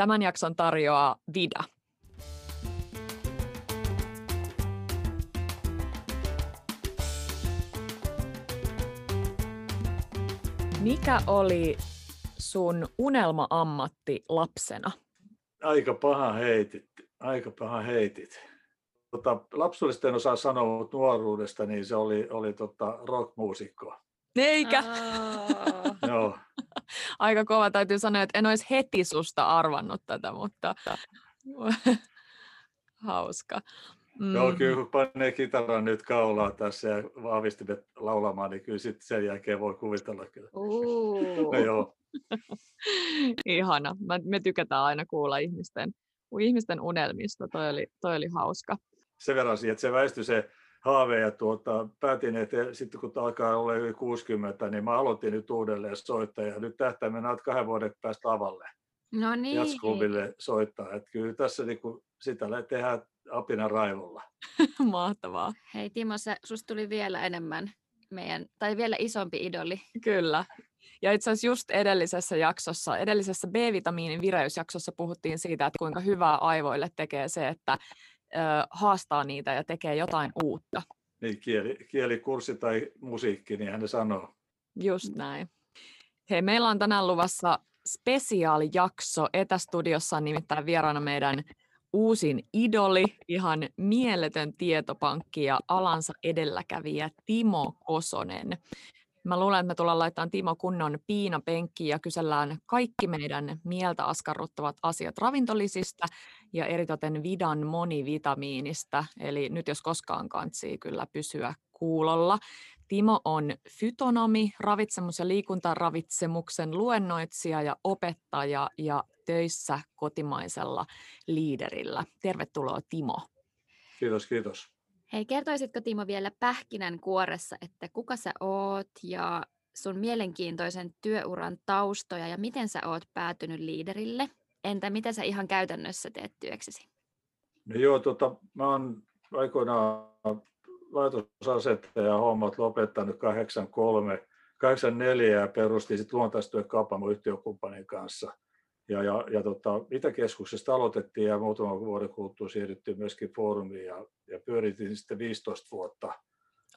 Tämän jakson tarjoaa Vida. Mikä oli sun unelma-ammatti lapsena? Aika paha heitit. Aika paha heitit. Tota, lapsuudesta en osaa sanoa, mutta nuoruudesta niin se oli, oli tota rockmuusikko. Eikä. Joo. Aika kova. Täytyy sanoa, että en olisi heti susta arvannut tätä, mutta hauska. Mm. Joo, kyllä kun panee kitaran nyt kaulaa tässä ja vahvistimet laulamaan, niin kyllä sitten sen jälkeen voi kuvitella kyllä. Uh. no, joo. Ihana. Me tykätään aina kuulla ihmisten, ihmisten unelmista. Toi oli, toi oli hauska. Sen verran siihen, että se väistyi se haave ja tuota, päätin, että sitten kun alkaa olla yli 60, niin mä aloitin nyt uudelleen soittaa ja nyt tähtäimenä että kahden vuoden päästä avalle. No niin. Jatsklubille soittaa. Että kyllä tässä niin kuin sitä tehdään apina raivolla. Mahtavaa. Hei Timo, sä, susta tuli vielä enemmän meidän, tai vielä isompi idoli. Kyllä. Ja itse asiassa just edellisessä jaksossa, edellisessä B-vitamiinin vireysjaksossa puhuttiin siitä, että kuinka hyvää aivoille tekee se, että ö, haastaa niitä ja tekee jotain uutta. Niin, kieli, kielikurssi tai musiikki, niin hän sanoo. Just näin. Hei, meillä on tänään luvassa spesiaalijakso. Etästudiossa on nimittäin vieraana meidän uusin idoli, ihan mieletön tietopankki ja alansa edelläkävijä Timo Kosonen. Mä luulen, että me tullaan laittamaan Timo kunnon piinapenkkiin ja kysellään kaikki meidän mieltä askarruttavat asiat ravintolisista ja eritoten Vidan monivitamiinista. Eli nyt jos koskaan kantsii kyllä pysyä kuulolla. Timo on fytonomi, ravitsemus- ja liikuntaravitsemuksen luennoitsija ja opettaja ja töissä kotimaisella liiderillä. Tervetuloa Timo. Kiitos, kiitos. Hei, kertoisitko Timo vielä pähkinän kuoressa, että kuka sä oot ja sun mielenkiintoisen työuran taustoja ja miten sä oot päätynyt liiderille? Entä mitä sä ihan käytännössä teet työksesi? No joo, tota, mä oon aikoinaan laitosasettaja hommat lopettanut 83, 84 ja perustin sitten luontaistyökaupan yhtiökumppanin kanssa. Ja, ja, ja tota, Itäkeskuksesta aloitettiin ja muutaman vuoden kuluttua siirryttiin myöskin foorumiin ja, ja pyöritin sitten 15 vuotta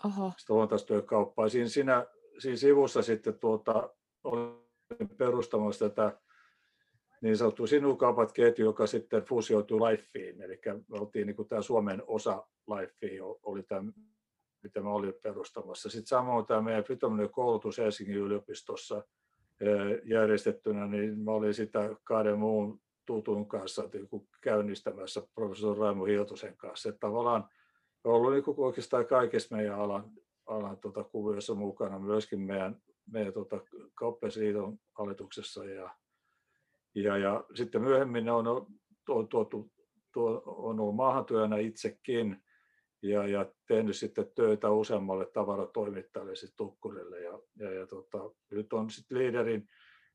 Oho. sitä luontaistyökauppaa. Siinä, siinä, siinä sivussa sitten tuota, olin perustamassa tätä niin sanottu sinukaupat ketju, joka sitten fuusioitui Lifeen. Eli me oltiin niin kuin tämä Suomen osa Lifea, oli tämä, mitä mä olin perustamassa. Sitten samoin tämä meidän fytominen koulutus Helsingin yliopistossa järjestettynä, niin mä olin sitä kahden muun tutun kanssa niin kuin käynnistämässä professori Raimo Hiltosen kanssa. Että tavallaan ollut niin kuin oikeastaan kaikessa meidän alan, alan tuota, kuvioissa mukana, myöskin meidän, meidän tuota, Kauppasiiton hallituksessa ja ja, ja sitten myöhemmin on, on, tuotu, tuo, on ollut maahantyönä itsekin ja, ja tehnyt sitten töitä useammalle tavaratoimittajalle, siis Tukkurille. Ja, ja, ja tota, nyt on sitten liiderin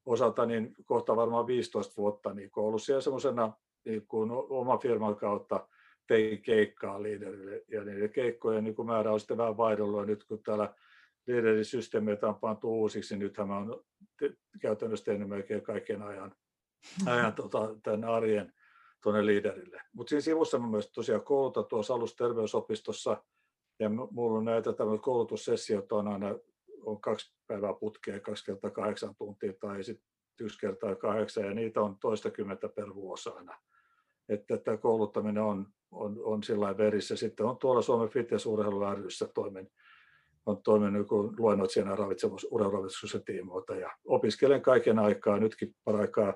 osalta niin kohta varmaan 15 vuotta niin ollut siellä semmoisena niin kuin oma firman kautta tein keikkaa liiderille ja niiden keikkojen niin määrä on sitten vähän vaihdellut ja nyt kun täällä liiderisysteemeitä on pantu uusiksi, niin nythän mä oon käytännössä tehnyt melkein kaiken ajan ajan tota, tämän arjen tuonne liiderille. Mutta siinä sivussa mä myös tosiaan koulutan tuossa alusterveysopistossa ja mulla on näitä koulutussessioita on aina on kaksi päivää putkea, kaksi kertaa kahdeksan tuntia tai sitten yksi kertaa kahdeksan ja niitä on toistakymmentä per vuosi aina. Että tämä kouluttaminen on, on, on sillä verissä. Sitten on tuolla Suomen Fitness Urheilu ryssä toimin, on toiminut luennoitsijana ravitsemus, urheiluravitsemuksen tiimoilta ja opiskelen kaiken aikaa, nytkin paraikaa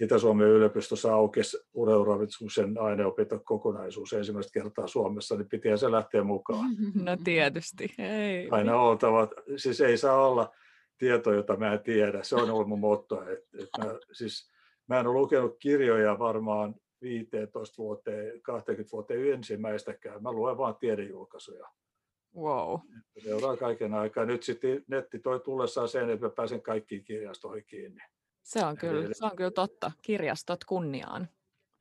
Itä-Suomen yliopistossa aukesi urheiluravitsemuksen aineopinto kokonaisuus ensimmäistä kertaa Suomessa, niin piti se lähteä mukaan. No tietysti. Ei. Aina oltava, siis ei saa olla tieto, jota mä en tiedä. Se on ollut mun motto. Et, et mä, siis, mä en ole lukenut kirjoja varmaan 15 vuoteen, 20 vuoteen ensimmäistäkään. Mä luen vaan tiedejulkaisuja. Wow. Seuraa kaiken aikaa. Nyt sitten netti toi tullessaan sen, että mä pääsen kaikkiin kirjastoihin kiinni. Se on kyllä, se on kyllä totta. Kirjastot kunniaan.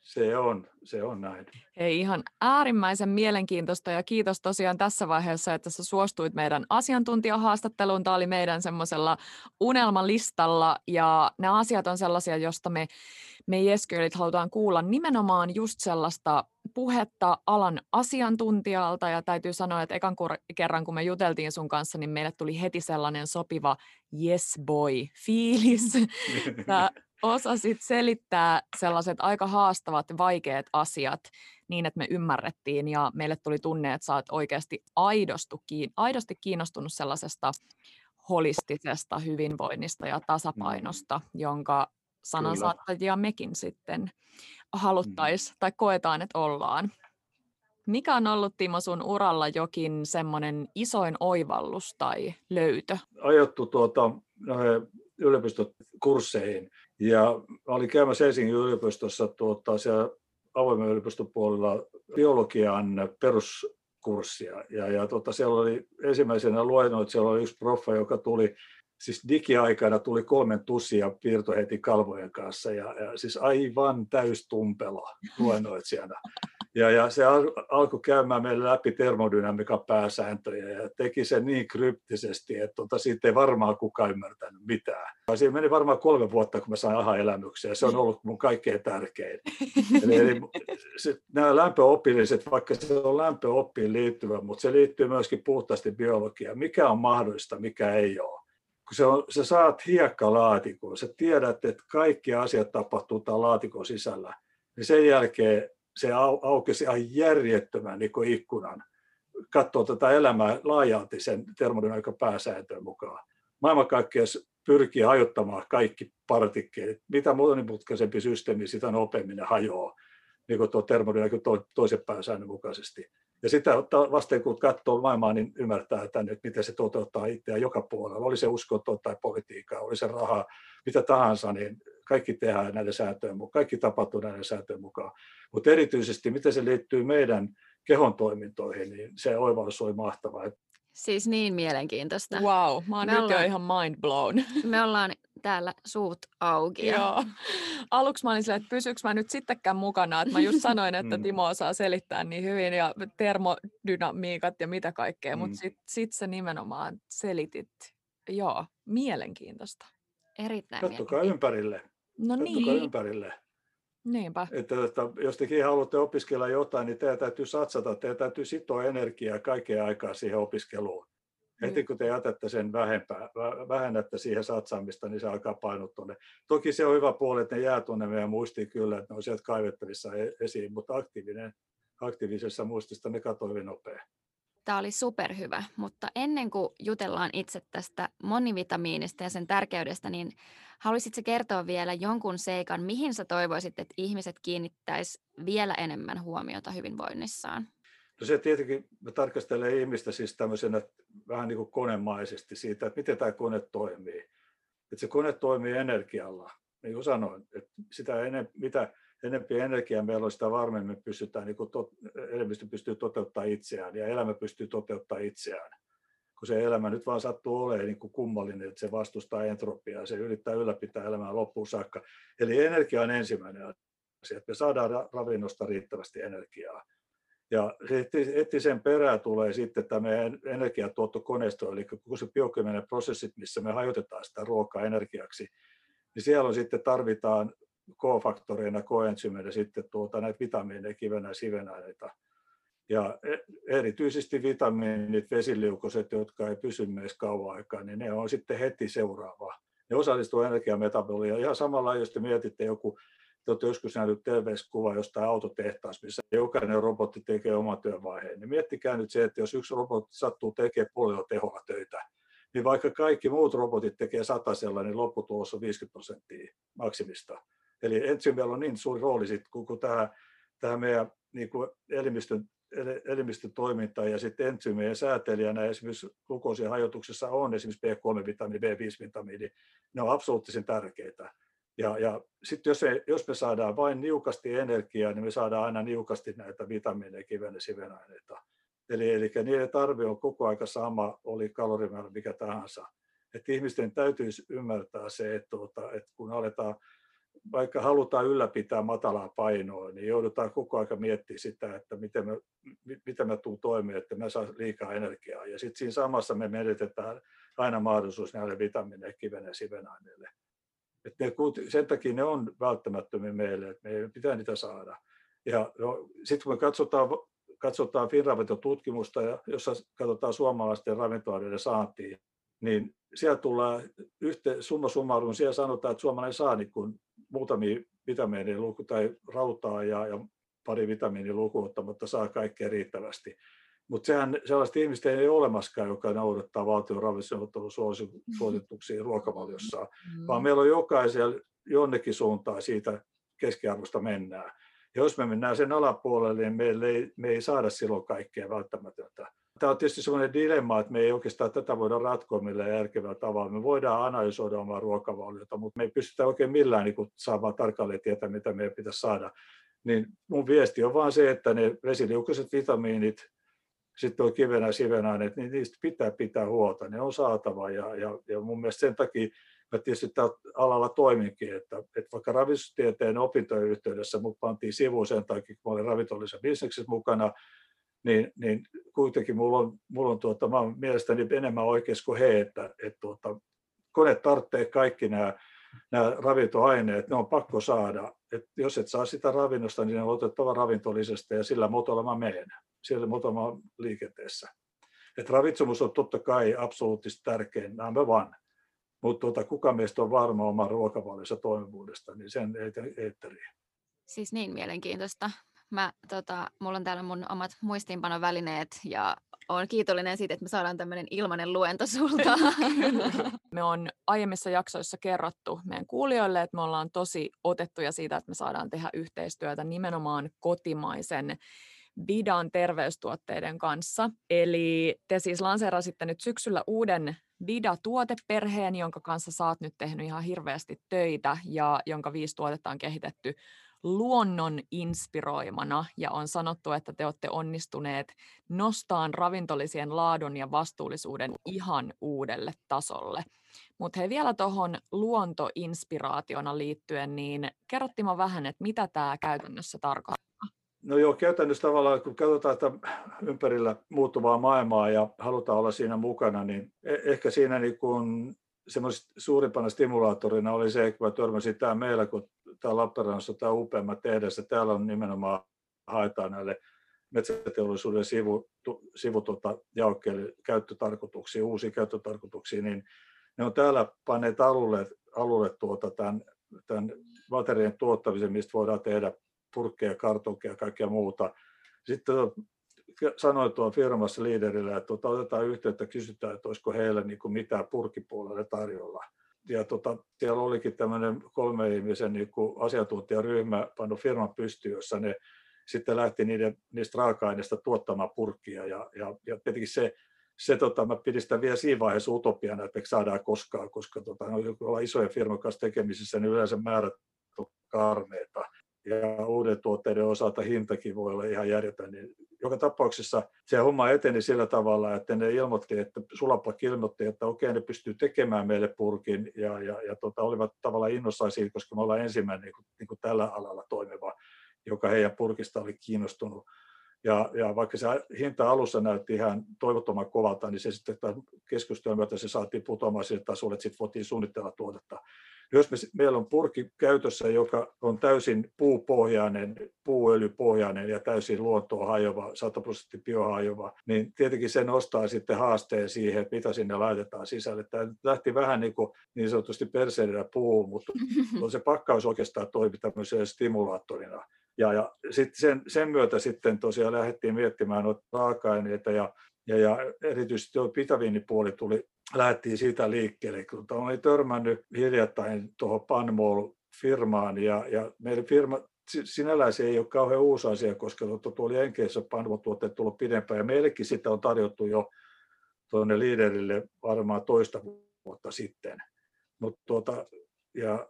Se on, se on näin. Hei, ihan äärimmäisen mielenkiintoista ja kiitos tosiaan tässä vaiheessa, että sä suostuit meidän asiantuntijahaastatteluun. Tämä oli meidän semmoisella unelmalistalla ja nämä asiat on sellaisia, josta me, me Jeskyölit halutaan kuulla nimenomaan just sellaista puhetta alan asiantuntijalta ja täytyy sanoa, että ekan kerran kun me juteltiin sun kanssa, niin meille tuli heti sellainen sopiva yes boy fiilis. osasit selittää sellaiset aika haastavat, vaikeat asiat niin, että me ymmärrettiin ja meille tuli tunne, että sä oot oikeasti aidosti kiinnostunut sellaisesta holistisesta hyvinvoinnista ja tasapainosta, mm. jonka sanansaattajia mekin sitten haluttaisiin mm. tai koetaan, että ollaan. Mikä on ollut Timo sun uralla jokin semmoinen isoin oivallus tai löytö? Ajattu tuota, yliopistokursseihin ja olin käymässä Helsingin yliopistossa tuota, siellä avoimen yliopiston puolella biologian peruskurssia. Ja, ja tuota, siellä oli ensimmäisenä luennoitsijalla oli yksi proffa, joka tuli siis digiaikana tuli kolmen tussia piirto heti kalvojen kanssa ja, ja siis aivan täystumpelo luennoitsijana. Ja, ja se al, alkoi käymään meille läpi termodynamiikan pääsääntöjä ja teki sen niin kryptisesti, että tota, siitä ei varmaan kukaan ymmärtänyt mitään. Ja siinä meni varmaan kolme vuotta, kun mä sain aha-elämyksiä. Se on ollut mun kaikkein tärkein. Eli, eli se, nämä lämpöoppilliset, vaikka se on lämpöoppiin liittyvä, mutta se liittyy myöskin puhtaasti biologiaan. Mikä on mahdollista, mikä ei ole kun se on, sä saat hiekkalaatikon, sä tiedät, että kaikki asiat tapahtuu tämän laatikon sisällä, niin sen jälkeen se au, aukesi ihan järjettömän niin kuin ikkunan katsoa tätä elämää laajalti sen termodynamiikan pääsääntöön mukaan. Maailmankaikkeus pyrkii hajottamaan kaikki partikkelit. Mitä monimutkaisempi systeemi, sitä nopeammin ne hajoaa, niin kuin tuo termodynamiikan toisen pääsäännön mukaisesti. Ja sitä vasten kun katsoo maailmaa, niin ymmärtää tänne, että miten se toteuttaa itseään joka puolella. Oli se uskonto tai politiikka, oli se raha, mitä tahansa, niin kaikki tehdään näiden sääntöjen mukaan, kaikki tapahtuu näiden sääntöjen mukaan. Mutta erityisesti, miten se liittyy meidän kehon toimintoihin, niin se oivallus oli mahtava. Siis niin mielenkiintoista. Wow, mä oon me nyt ollaan, jo ihan mind blown. Me ollaan täällä suut auki. Ja... Joo. Aluksi mä olin silleen, että pysyykö mä nyt sittenkään mukana, että mä just sanoin, että mm. Timo osaa selittää niin hyvin ja termodynamiikat ja mitä kaikkea, mm. mutta sitten sit sä nimenomaan selitit, joo, mielenkiintoista. Erittäin Katsokaa ympärille. No niin. ympärille. Niinpä. Että, että jos tekin haluatte opiskella jotain, niin teidän täytyy satsata, teidän täytyy sitoa energiaa kaikkea aikaa siihen opiskeluun. Heti kun te jätätte sen vähempää, vähennätte siihen satsaamista, niin se alkaa painua tuonne. Toki se on hyvä puoli, että ne jää tuonne meidän muistiin kyllä, että ne on sieltä kaivettavissa e-, esiin, mutta aktiivinen, aktiivisessa muistista ne katoaa hyvin nopea. Tämä oli superhyvä, mutta ennen kuin jutellaan itse tästä monivitamiinista ja sen tärkeydestä, niin haluaisitko kertoa vielä jonkun seikan, mihin sä toivoisit, että ihmiset kiinnittäisi vielä enemmän huomiota hyvinvoinnissaan? No se tietenkin me tarkastelee ihmistä siis tämmöisenä vähän niin kuin konemaisesti siitä, että miten tämä kone toimii. Että se kone toimii energialla, niin kuin sanoin, että sitä enem, mitä enempi energiaa meillä on, sitä varmemmin pystytään, niin tot, elimistö pystyy toteuttamaan itseään ja elämä pystyy toteuttamaan itseään. Kun se elämä nyt vaan sattuu olemaan niin kuin kummallinen, että se vastustaa entropiaa, se yrittää ylläpitää elämää loppuun saakka. Eli energia on ensimmäinen asia, että me saadaan ravinnosta riittävästi energiaa. Ja heti sen perään tulee sitten tämä energiatuottokoneisto, eli koko se biokeminen prosessit, missä me hajotetaan sitä ruokaa energiaksi, niin siellä on sitten tarvitaan K-faktoreina, koensymeitä sitten tuota, näitä vitamiineja, kivenä sivenaineita. Ja e-, erityisesti vitamiinit, vesiliukoset, jotka ei pysy meissä kauan aikaa, niin ne on sitten heti seuraava. Ne osallistuu energiametaboliaan. Ihan samalla, jos te mietitte joku te olette joskus nähnyt TV-kuva jostain autotehtaassa, missä jokainen robotti tekee oman työvaiheen. Niin miettikää nyt se, että jos yksi robotti sattuu tekemään puolella teholla töitä, niin vaikka kaikki muut robotit tekee satasella, niin lopputulos on 50 prosenttia maksimista. Eli ensymillä on niin suuri rooli sit, kun tämä, tämä meidän niin kuin elimistön, elimistön toiminta ja sitten entsyymien säätelijänä esimerkiksi glukoosin hajotuksessa on esimerkiksi B3-vitamiini, B5-vitamiini, ne on absoluuttisen tärkeitä. Ja, ja sitten jos, jos me saadaan vain niukasti energiaa, niin me saadaan aina niukasti näitä vitamiineja, kiven ja sivenaineita. Eli, eli niiden tarve on koko aika sama, oli kalorimäärä mikä tahansa. Et ihmisten täytyisi ymmärtää se, että, tuota, että kun aletaan vaikka halutaan ylläpitää matalaa painoa, niin joudutaan koko ajan miettimään sitä, että miten mä, miten mä tuun toimeen, että mä saan liikaa energiaa. Ja sitten siinä samassa me menetetään aina mahdollisuus näille vitamiineille, kiven ja sivenaineille. Et ne, sen takia ne on välttämättömiä meille, että meidän pitää niitä saada. Ja no, sitten kun me katsotaan, katsotaan Finravinto-tutkimusta, jossa katsotaan suomalaisten ravintoaineiden saantia, niin siellä tulee yhteen, summa summarum, siellä sanotaan, että suomalainen saa niin kuin muutamia vitamiiniluku tai rautaa ja, ja pari vitamiinilukuutta, ottamatta saa kaikkea riittävästi. Mutta sehän sellaista ihmistä ei ole olemaskaan, joka noudattaa valtion ravitsemusneuvottelun suosituksia ruokavaliossa, mm. vaan meillä on jokaisella jonnekin suuntaan siitä keskiarvosta mennään. Jos me mennään sen alapuolelle, niin meille ei, me ei saada silloin kaikkea välttämätöntä. Tämä on tietysti sellainen dilemma, että me ei oikeastaan tätä voida ratkoa millään järkevällä tavalla. Me voidaan analysoida omaa ruokavaliota, mutta me ei pystytä oikein millään niin saamaan tarkalleen tietää, mitä meidän pitäisi saada. Niin mun viesti on vaan se, että ne vesiliukoiset vitamiinit, sitten on kivenä sivenaineet, niin niistä pitää pitää huolta. Ne on saatava ja, ja, ja mun mielestä sen takia mä tietysti alalla toiminkin, että, että vaikka ravitustieteen opintojen yhteydessä mut pantiin sivuun sen takia, kun mä olin ravintollisessa bisneksessä mukana, niin, niin kuitenkin mulla on, mulla on tuota, mä mielestäni enemmän oikeassa kuin he, että, että tuota, kone tarvitsee kaikki nämä, nämä ravintoaineet, ne on pakko saada. Et jos et saa sitä ravinnosta, niin ne on otettava ravintollisesta ja sillä motolla mä menen, sillä motolla liikenteessä. Et ravitsemus on totta kai absoluuttisesti tärkein, number one. Mutta tuota, kuka meistä on varma oman ruokavaliossa toimivuudesta, niin sen ei eetteriin. Siis niin mielenkiintoista. Mä, tota, mulla on täällä mun omat muistiinpanovälineet ja olen kiitollinen siitä, että me saadaan tämmöinen ilmainen luento sulta. me on aiemmissa jaksoissa kerrottu meidän kuulijoille, että me ollaan tosi otettuja siitä, että me saadaan tehdä yhteistyötä nimenomaan kotimaisen Vidan terveystuotteiden kanssa. Eli te siis lanseerasitte nyt syksyllä uuden Vida-tuoteperheen, jonka kanssa saat nyt tehnyt ihan hirveästi töitä ja jonka viisi tuotetta on kehitetty luonnon inspiroimana ja on sanottu, että te olette onnistuneet nostamaan ravintolisien laadun ja vastuullisuuden ihan uudelle tasolle. Mutta hei vielä tuohon luontoinspiraationa liittyen, niin kerrottiin vähän, että mitä tämä käytännössä tarkoittaa? No joo, käytännössä tavallaan kun katsotaan että ympärillä muuttuvaa maailmaa ja halutaan olla siinä mukana, niin e-, ehkä siinä niin kun suurimpana stimulaattorina oli se, kun mä törmäsin tämä meillä, kun tämä Lappeenrannassa tämä upeammat tehdas, ja täällä on nimenomaan haetaan näille metsäteollisuuden sivu, sivu tuota, jaokkeille käyttötarkoituksia, uusia käyttötarkoituksia, niin ne on täällä panneet alulle, alulle tuota, tämän, tämän materiaalin tuottamisen, mistä voidaan tehdä purkkeja, kartonkeja ja kaikkea muuta. Sitten sanoin tuon firmassa liiderille, että tuota, otetaan yhteyttä, kysytään, että olisiko heille niin kuin mitään purkipuolelle tarjolla. Ja tota, siellä olikin tämmöinen kolme ihmisen niin kuin asiantuntijaryhmä pannut firman pystyyn, jossa ne sitten lähti niiden, niistä raaka-aineista tuottamaan purkkia. Ja, ja, ja tietenkin se, se tota, mä pidin sitä vielä siinä vaiheessa utopiana, että me saadaan koskaan, koska tota, no, kun ollaan isojen firman kanssa tekemisissä, niin yleensä määrät on karmeita ja uuden tuotteiden osalta hintakin voi olla ihan järjetön. Niin joka tapauksessa se homma eteni sillä tavalla, että ne ilmoitti, että Sulapak ilmoitti, että okei, ne pystyy tekemään meille purkin ja, ja, ja tota, olivat tavallaan innossaan siitä, koska me ollaan ensimmäinen niin kuin, niin kuin tällä alalla toimiva, joka heidän purkista oli kiinnostunut. Ja, ja vaikka se hinta alussa näytti ihan toivottoman kovalta, niin se sitten keskustelun myötä se saatiin putoamaan sille tasolle, että sitten voitiin suunnitella tuotetta. Jos me, meillä on purki käytössä, joka on täysin puupohjainen, puuöljypohjainen ja täysin luontoa hajova, 100 prosenttia biohajova, niin tietenkin se nostaa sitten haasteen siihen, että mitä sinne laitetaan sisälle. Tämä lähti vähän niin, kuin niin sanotusti perseidellä puuhun, mutta se pakkaus oikeastaan toimi tämmöisenä stimulaattorina. Ja, ja sitten sen, sen myötä sitten tosiaan lähdettiin miettimään noita raaka-aineita ja ja, ja erityisesti tuo vitamiinipuoli tuli, lähdettiin siitä liikkeelle, kun olin törmännyt hiljattain tuohon Panmol-firmaan ja, ja meidän firma, sinällään se ei ole kauhean uusi asia, koska tuolla Jenkeissä Panmol-tuotteet tullut pidempään ja meillekin sitä on tarjottu jo tuonne liiderille varmaan toista vuotta sitten. Mutta tuota, ja, mut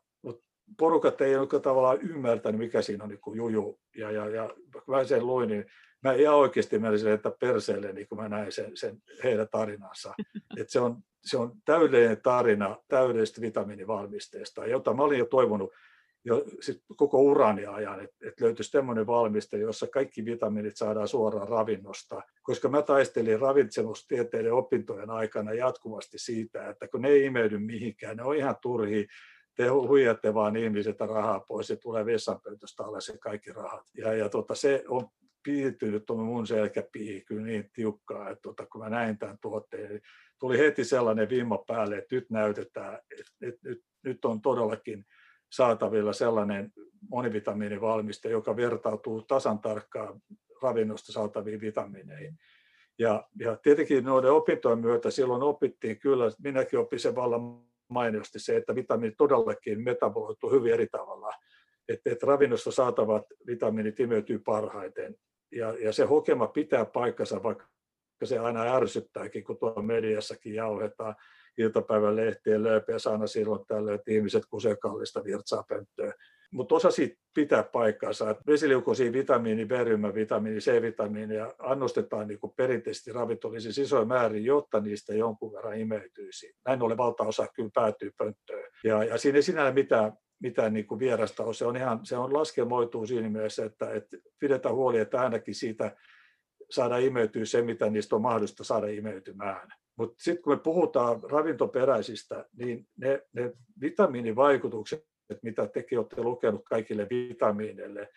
porukat ei ole tavallaan ymmärtänyt, mikä siinä on niin juju. Ja, ja, ja mä sen luin, niin mä ihan oikeasti menisin että perseelle, niin kun mä näin sen, sen heidän tarinansa. Et se, on, se on täydellinen tarina täydellisestä vitamiinivalmisteesta, jota mä olin jo toivonut jo sit koko urani ajan, että et löytyisi semmoinen valmiste, jossa kaikki vitamiinit saadaan suoraan ravinnosta. Koska mä taistelin ravitsemustieteiden opintojen aikana jatkuvasti siitä, että kun ne ei imeydy mihinkään, ne on ihan turhia, te huijatte vaan ihmiset rahaa pois ja tulee vessanpöytöstä alle se kaikki rahat. Ja, ja tota, se on piirtynyt tuonne mun selkäpiihin kyllä niin tiukkaa, että tota, kun mä näin tämän tuotteen, niin tuli heti sellainen vimma päälle, että nyt näytetään, että, että nyt, nyt on todellakin saatavilla sellainen monivitamiinivalmiste, joka vertautuu tasan tarkkaan ravinnosta saataviin vitamiineihin. Ja, ja tietenkin noiden opintojen myötä silloin opittiin kyllä, minäkin opin sen vallan mainiosti se, että vitamiinit todellakin metaboloituu hyvin eri tavalla. Että, että ravinnosta saatavat vitamiinit imeytyy parhaiten. Ja, ja se hokema pitää paikkansa, vaikka se aina ärsyttääkin, kun tuolla mediassakin jauhetaan iltapäivän lehtien lööpeä sana silloin tällöin, että ihmiset kusee kallista virtsaa pönttöä. Mutta osa siitä pitää paikkaansa, vesiliukoisia vitamiini, B-ryhmän vitamiini, C-vitamiini ja annostetaan niin kuin perinteisesti ravintollisissa isoja määrin, jotta niistä jonkun verran imeytyisi. Näin ollen valtaosa kyllä päätyy pönttöön. Ja, ja siinä ei sinällä mitään, mitään niin kuin vierasta ole. Se on, ihan, se on laskelmoituu siinä mielessä, että, että pidetään huoli, että ainakin siitä saada imeytyä se, mitä niistä on mahdollista saada imeytymään. Mutta sitten kun me puhutaan ravintoperäisistä, niin ne, ne vitamiinivaikutukset, mitä tekin olette lukenut kaikille vitamiineille,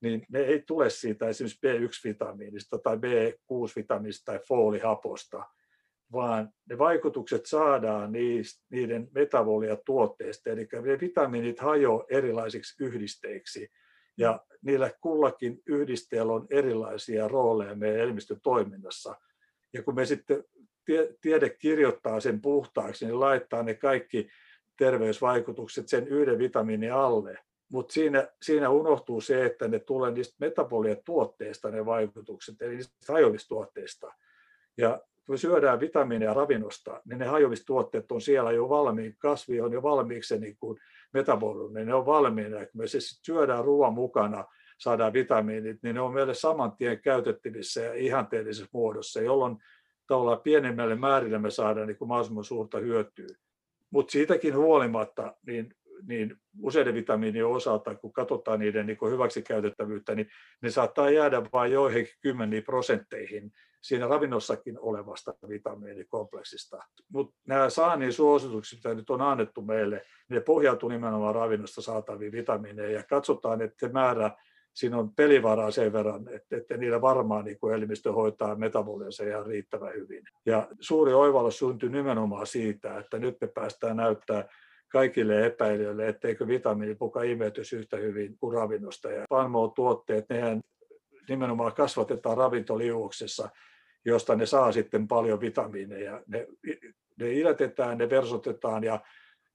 niin ne ei tule siitä esimerkiksi B1-vitamiinista tai B6-vitamiinista tai foolihaposta, vaan ne vaikutukset saadaan niiden metaboliatuotteista, eli ne vitamiinit hajoavat erilaisiksi yhdisteiksi, ja niillä kullakin yhdisteellä on erilaisia rooleja meidän elimistön toiminnassa. Ja kun me sitten tiede kirjoittaa sen puhtaaksi, niin laittaa ne kaikki terveysvaikutukset sen yhden vitamiinin alle. Mutta siinä, siinä unohtuu se, että ne tulee niistä metaboliatuotteista ne vaikutukset, eli niistä hajoamistuotteista. Ja kun syödään vitamiineja ravinnosta, niin ne hajoamistuotteet on siellä jo valmiin, kasvi on jo valmiiksi niin kuin metabolinen, ne on valmiina. Kun me siis syödään ruoan mukana, saadaan vitamiinit, niin ne on meille saman tien käytettävissä ja ihanteellisessa muodossa, jolloin tavallaan pienemmälle määrille me saadaan niin kuin mahdollisimman suurta hyötyä. Mutta siitäkin huolimatta, niin, niin useiden vitamiinien osalta, kun katsotaan niiden niin hyväksi käytettävyyttä, niin ne saattaa jäädä vain joihinkin kymmeniin prosentteihin siinä ravinnossakin olevasta vitamiinikompleksista. Mutta nämä saannin suositukset, mitä nyt on annettu meille, ne pohjautuu nimenomaan ravinnosta saataviin vitamiineja ja katsotaan, että se määrä siinä on pelivaraa sen verran, että, että niillä varmaan niin kuin elimistö hoitaa metaboliansa ihan riittävän hyvin. Ja suuri oivallus syntyi nimenomaan siitä, että nyt me päästään näyttää kaikille epäilijöille, etteikö vitamiinipuka imeytys yhtä hyvin kuin ravinnosta. Ja tuotteet nehän nimenomaan kasvatetaan ravintoliuoksessa, josta ne saa sitten paljon vitamiineja. Ne, ne iletetään, ne versotetaan ja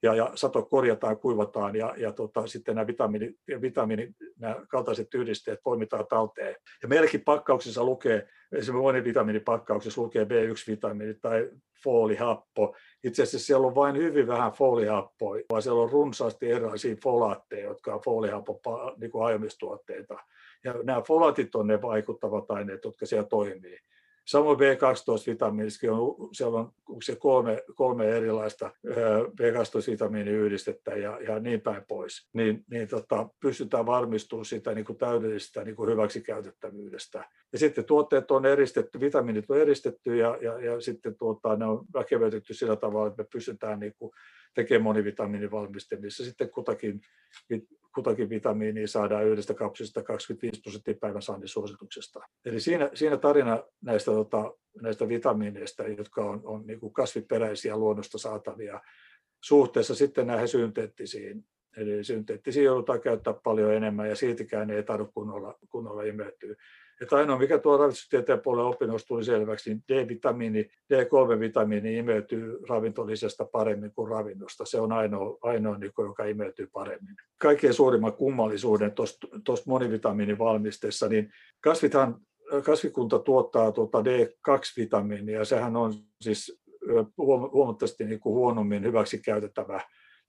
ja, ja sato korjataan, kuivataan ja, ja tota, sitten nämä vitamiini, vitamiini, nämä kaltaiset yhdisteet poimitaan talteen. Ja meilläkin pakkauksessa lukee, esimerkiksi vitamiinipakkauksessa lukee B1-vitamiini tai foolihappo. Itse asiassa siellä on vain hyvin vähän foolihappoa, vaan siellä on runsaasti erilaisia folaatteja, jotka on foolihappo niin hajoamistuotteita. Ja nämä folaatit on ne vaikuttavat aineet, jotka siellä toimii. Samoin B12-vitamiinissakin on, siellä on se kolme, kolme erilaista B12-vitamiiniyhdistettä ja, ja niin päin pois. Niin, niin tota, pystytään varmistumaan sitä niin kuin täydellisestä niin kuin hyväksikäytettävyydestä. Ja sitten tuotteet on eristetty, vitamiinit on eristetty ja, ja, ja sitten tuota, ne on väkevöitetty sillä tavalla, että me pystytään niin kuin tekemään monivitamiinivalmiste, missä sitten kutakin kutakin vitamiinia saadaan yhdestä kapsulista 25 prosenttia päivän suosituksesta. Eli siinä, siinä tarina näistä, tota, näistä vitamiineista, jotka on, on niin kuin kasviperäisiä luonnosta saatavia suhteessa sitten näihin synteettisiin. Eli synteettisiä joudutaan käyttää paljon enemmän ja siltikään ei tarvitse kunnolla, kunnolla imeytyä. Että ainoa, mikä tuo ravitsustieteen puolella opinnoissa tuli selväksi, niin D-vitamiini, D3-vitamiini imeytyy ravintolisesta paremmin kuin ravinnosta. Se on ainoa, ainoa niin joka imeytyy paremmin. Kaikkein suurimman kummallisuuden tuosta monivitamiinivalmisteessa, niin kasvithan, kasvikunta tuottaa tuota D2-vitamiinia, ja sehän on siis huomattavasti niin kuin huonommin hyväksi käytettävä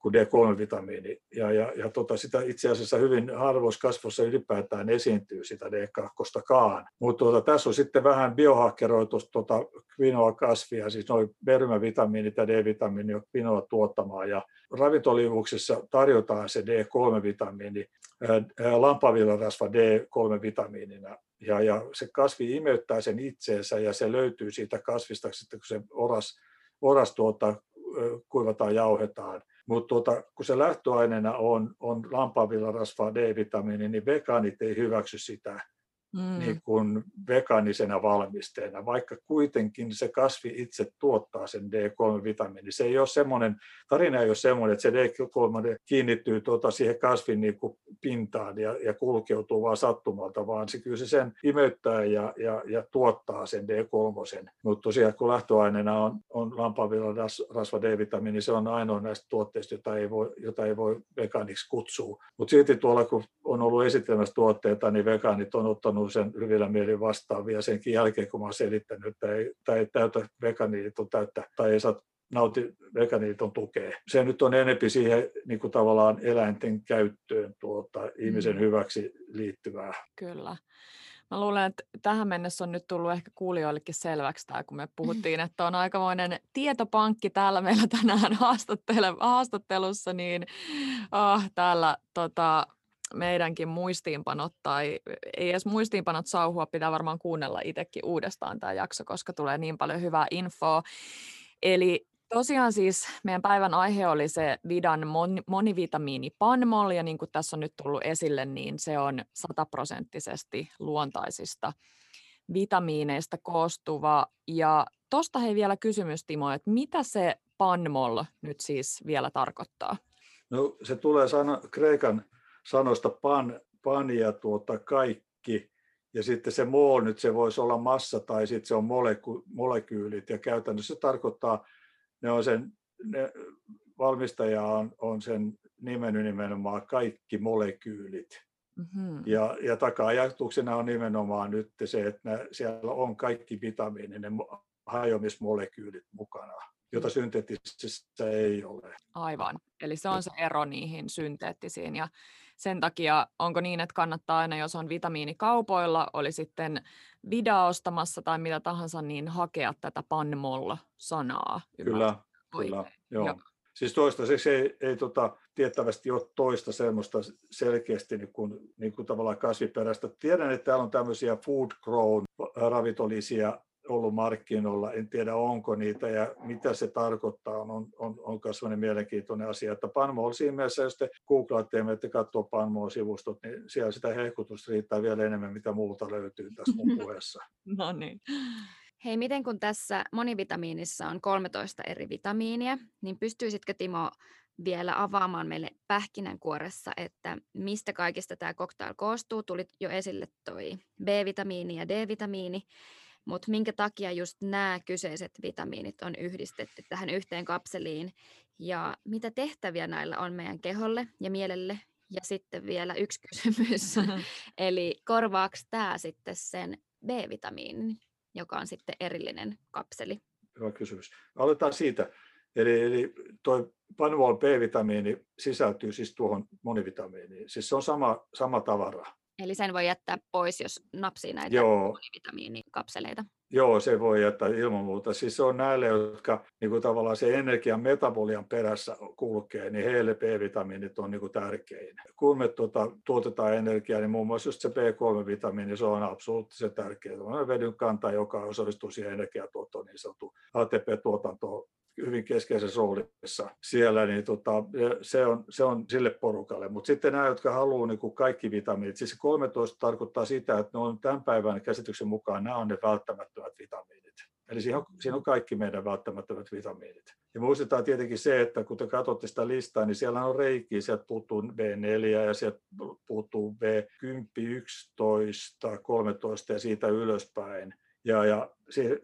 kuin D3-vitamiini. Ja, ja, ja tota, sitä itse asiassa hyvin harvoissa kasvossa ylipäätään esiintyy sitä D2kaan. Mutta tota, tässä on sitten vähän biohakkeroitu tota, kvinoa-kasvia, siis noin bermavitamiinit ja D-vitamiini on kvinoa tuottamaan. Ja ravintoliuvuksessa tarjotaan se D3-vitamiini lampavillarasva D3-vitamiinina. Ja, ja se kasvi imeyttää sen itseensä ja se löytyy siitä kasvista sitten, kun se oras, oras tuota, kuivataan, jauhetaan. Mutta tuota, kun se lähtöaineena on, on lampaanvillarasva D-vitamiini, niin vegaanit ei hyväksy sitä mm. niin kuin vegaanisena valmisteena, vaikka kuitenkin se kasvi itse tuottaa sen D3-vitamiini. Se ei ole semmoinen, tarina ei ole semmoinen, että se D3 kiinnittyy tuota siihen kasvin niin kuin pintaan ja, ja kulkeutuu vaan sattumalta, vaan se kyllä se sen imeyttää ja, ja, ja tuottaa sen D3. Mutta tosiaan kun lähtöaineena on, on lampaanvillan rasva D-vitamiini, se on ainoa näistä tuotteista, jota ei voi, jota ei voi vegaaniksi kutsua. Mutta silti tuolla kun on ollut esittelemässä tuotteita, niin vegaanit on ottanut sen hyvillä mielin vastaan vielä senkin jälkeen, kun mä olen selittänyt, että ei, tämä ei täytä veganiiton täyttä tai ei saa nauti veganiiton tukea. Se nyt on enempi siihen niin kuin tavallaan eläinten käyttöön tuota, ihmisen mm. hyväksi liittyvää. Kyllä. Mä luulen, että tähän mennessä on nyt tullut ehkä kuulijoillekin selväksi tämä, kun me puhuttiin, että on aikamoinen tietopankki täällä meillä tänään haastattelussa, niin oh, täällä tota, meidänkin muistiinpanot tai ei edes muistiinpanot sauhua, pitää varmaan kuunnella itsekin uudestaan tämä jakso, koska tulee niin paljon hyvää infoa. Eli tosiaan siis meidän päivän aihe oli se Vidan mon- monivitamiini Panmol, ja niin kuin tässä on nyt tullut esille, niin se on sataprosenttisesti luontaisista vitamiineista koostuva. Ja tuosta hei vielä kysymys Timo, että mitä se Panmol nyt siis vielä tarkoittaa? No se tulee sana, kreikan sanoista pan, pan ja tuota kaikki. Ja sitten se mol nyt se voisi olla massa tai sitten se on moleky, molekyylit. Ja käytännössä se tarkoittaa, ne on sen, ne, valmistaja on, on sen nimennyt nimenomaan kaikki molekyylit. Mm-hmm. Ja, ja taka-ajatuksena on nimenomaan nyt se, että ne, siellä on kaikki vitamiininen hajoamismolekyylit mukana, jota synteettisessä ei ole. Aivan. Eli se on se ero niihin synteettisiin. Ja sen takia onko niin, että kannattaa aina, jos on vitamiinikaupoilla, oli sitten vida ostamassa tai mitä tahansa, niin hakea tätä panmol-sanaa. Kyllä, kyllä, joo. joo. Siis toistaiseksi ei, ei tota, tiettävästi ole toista semmoista selkeästi niin kuin, niin kuin tavallaan kasviperäistä. Tiedän, että täällä on tämmöisiä food grown ravitolisia ollut markkinoilla. En tiedä, onko niitä ja mitä se tarkoittaa, on, on, on kasvainen mielenkiintoinen asia. Että Panmo siinä mielessä, jos te googlaatte ja että katsoo Panmoa-sivustot, niin siellä sitä hehkutusta riittää vielä enemmän, mitä muuta löytyy tässä mun puheessa. no niin. Hei, miten kun tässä monivitamiinissa on 13 eri vitamiinia, niin pystyisitkö Timo vielä avaamaan meille pähkinänkuoressa, että mistä kaikista tämä cocktail koostuu. Tulit jo esille toi B-vitamiini ja D-vitamiini, mutta minkä takia just nämä kyseiset vitamiinit on yhdistetty tähän yhteen kapseliin ja mitä tehtäviä näillä on meidän keholle ja mielelle. Ja sitten vielä yksi kysymys, eli korvaako tämä sitten sen B-vitamiinin, joka on sitten erillinen kapseli? Hyvä kysymys. Aloitetaan siitä. Eli, eli tuo Panuol B-vitamiini sisältyy siis tuohon monivitamiiniin. Siis se on sama, sama tavara. Eli sen voi jättää pois, jos napsii näitä Joo. monivitamiinikapseleita. Joo, se voi jättää ilman muuta. Siis se on näille, jotka niin kuin tavallaan se energian metabolian perässä kulkee, niin heille B-vitamiinit on niin kuin tärkein. Kun me tuota, tuotetaan energiaa, niin muun muassa just se B3-vitamiini, se on absoluuttisen tärkeä. Se on vedyn kanta, joka osallistuu siihen energiatuottoon, niin sanottu ATP-tuotantoon hyvin keskeisessä roolissa siellä, niin tota, se, on, se on sille porukalle. Mutta sitten nämä, jotka haluaa niin kaikki vitamiinit, siis 13 tarkoittaa sitä, että ne on tämän päivän käsityksen mukaan, nämä on ne välttämättömät vitamiinit. Eli siinä on, siinä on kaikki meidän välttämättömät vitamiinit. Ja muistetaan tietenkin se, että kun te katsotte sitä listaa, niin siellä on reikiä, sieltä puuttuu B4 ja sieltä puuttuu B10, 11, 13 ja siitä ylöspäin. Ja, ja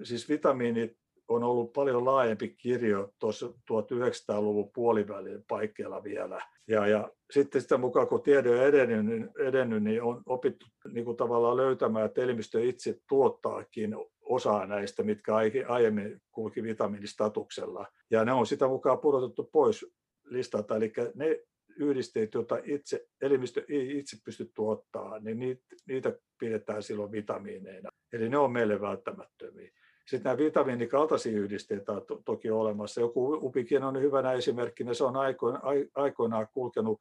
siis vitamiinit on ollut paljon laajempi kirjo tuossa 1900-luvun puolivälin paikkeilla vielä. Ja, ja sitten sitä mukaan, kun tiede on edennyt, niin, edennyt, niin on opittu niin kuin tavallaan löytämään, että elimistö itse tuottaakin osaa näistä, mitkä aiemmin kulki vitamiinistatuksella. Ja ne on sitä mukaan pudotettu pois listata. Eli ne yhdisteet, joita itse, elimistö ei itse pysty tuottaa, niin niitä, niitä pidetään silloin vitamiineina. Eli ne on meille välttämättömiä. Sitten nämä vitamiinikaltaisia yhdisteitä on to, toki olemassa. Joku upikin on hyvänä esimerkkinä. Se on aikoinaan kulkenut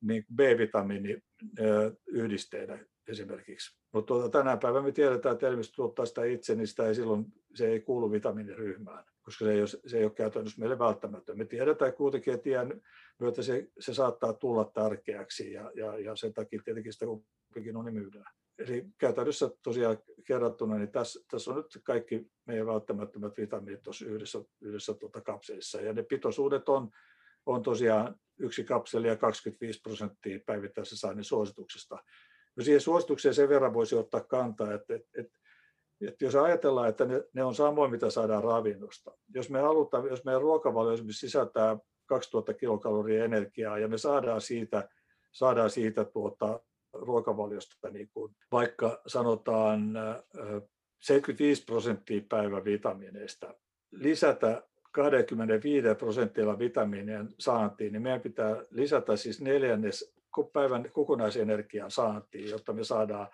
niin B-vitamiiniyhdisteenä esimerkiksi. Mutta tuota, tänä päivänä me tiedetään, että elimistö tuottaa sitä itse, niin sitä ei silloin, se ei kuulu vitamiiniryhmään, koska se ei ole, se ei ole käytännössä meille välttämätöntä. Me tiedetään kuitenkin, että iän myötä se, se saattaa tulla tärkeäksi ja, ja, ja sen takia tietenkin sitä kuitenkin on myydään. Eli käytännössä tosiaan kerrattuna, niin tässä, tässä on nyt kaikki meidän välttämättömät vitamiinit tuossa yhdessä, yhdessä tuota kapselissa. Ja ne pitoisuudet on, on tosiaan yksi kapseli ja 25 prosenttia päivittäisessä saannin suosituksesta. No siihen suositukseen sen verran voisi ottaa kantaa, että, että, että, että jos ajatellaan, että ne, ne on samoin, mitä saadaan ravinnosta. Jos me halutaan, jos meidän ruokavalio esimerkiksi sisältää 2000 kilokaloria energiaa ja me saadaan siitä, saadaan siitä tuota, ruokavaliosta niin kuin vaikka sanotaan 75 prosenttia päivävitamiineista, lisätä 25 prosentilla vitamiinien saantiin, niin meidän pitää lisätä siis neljännes päivän kokonaisenergian saantiin, jotta me saadaan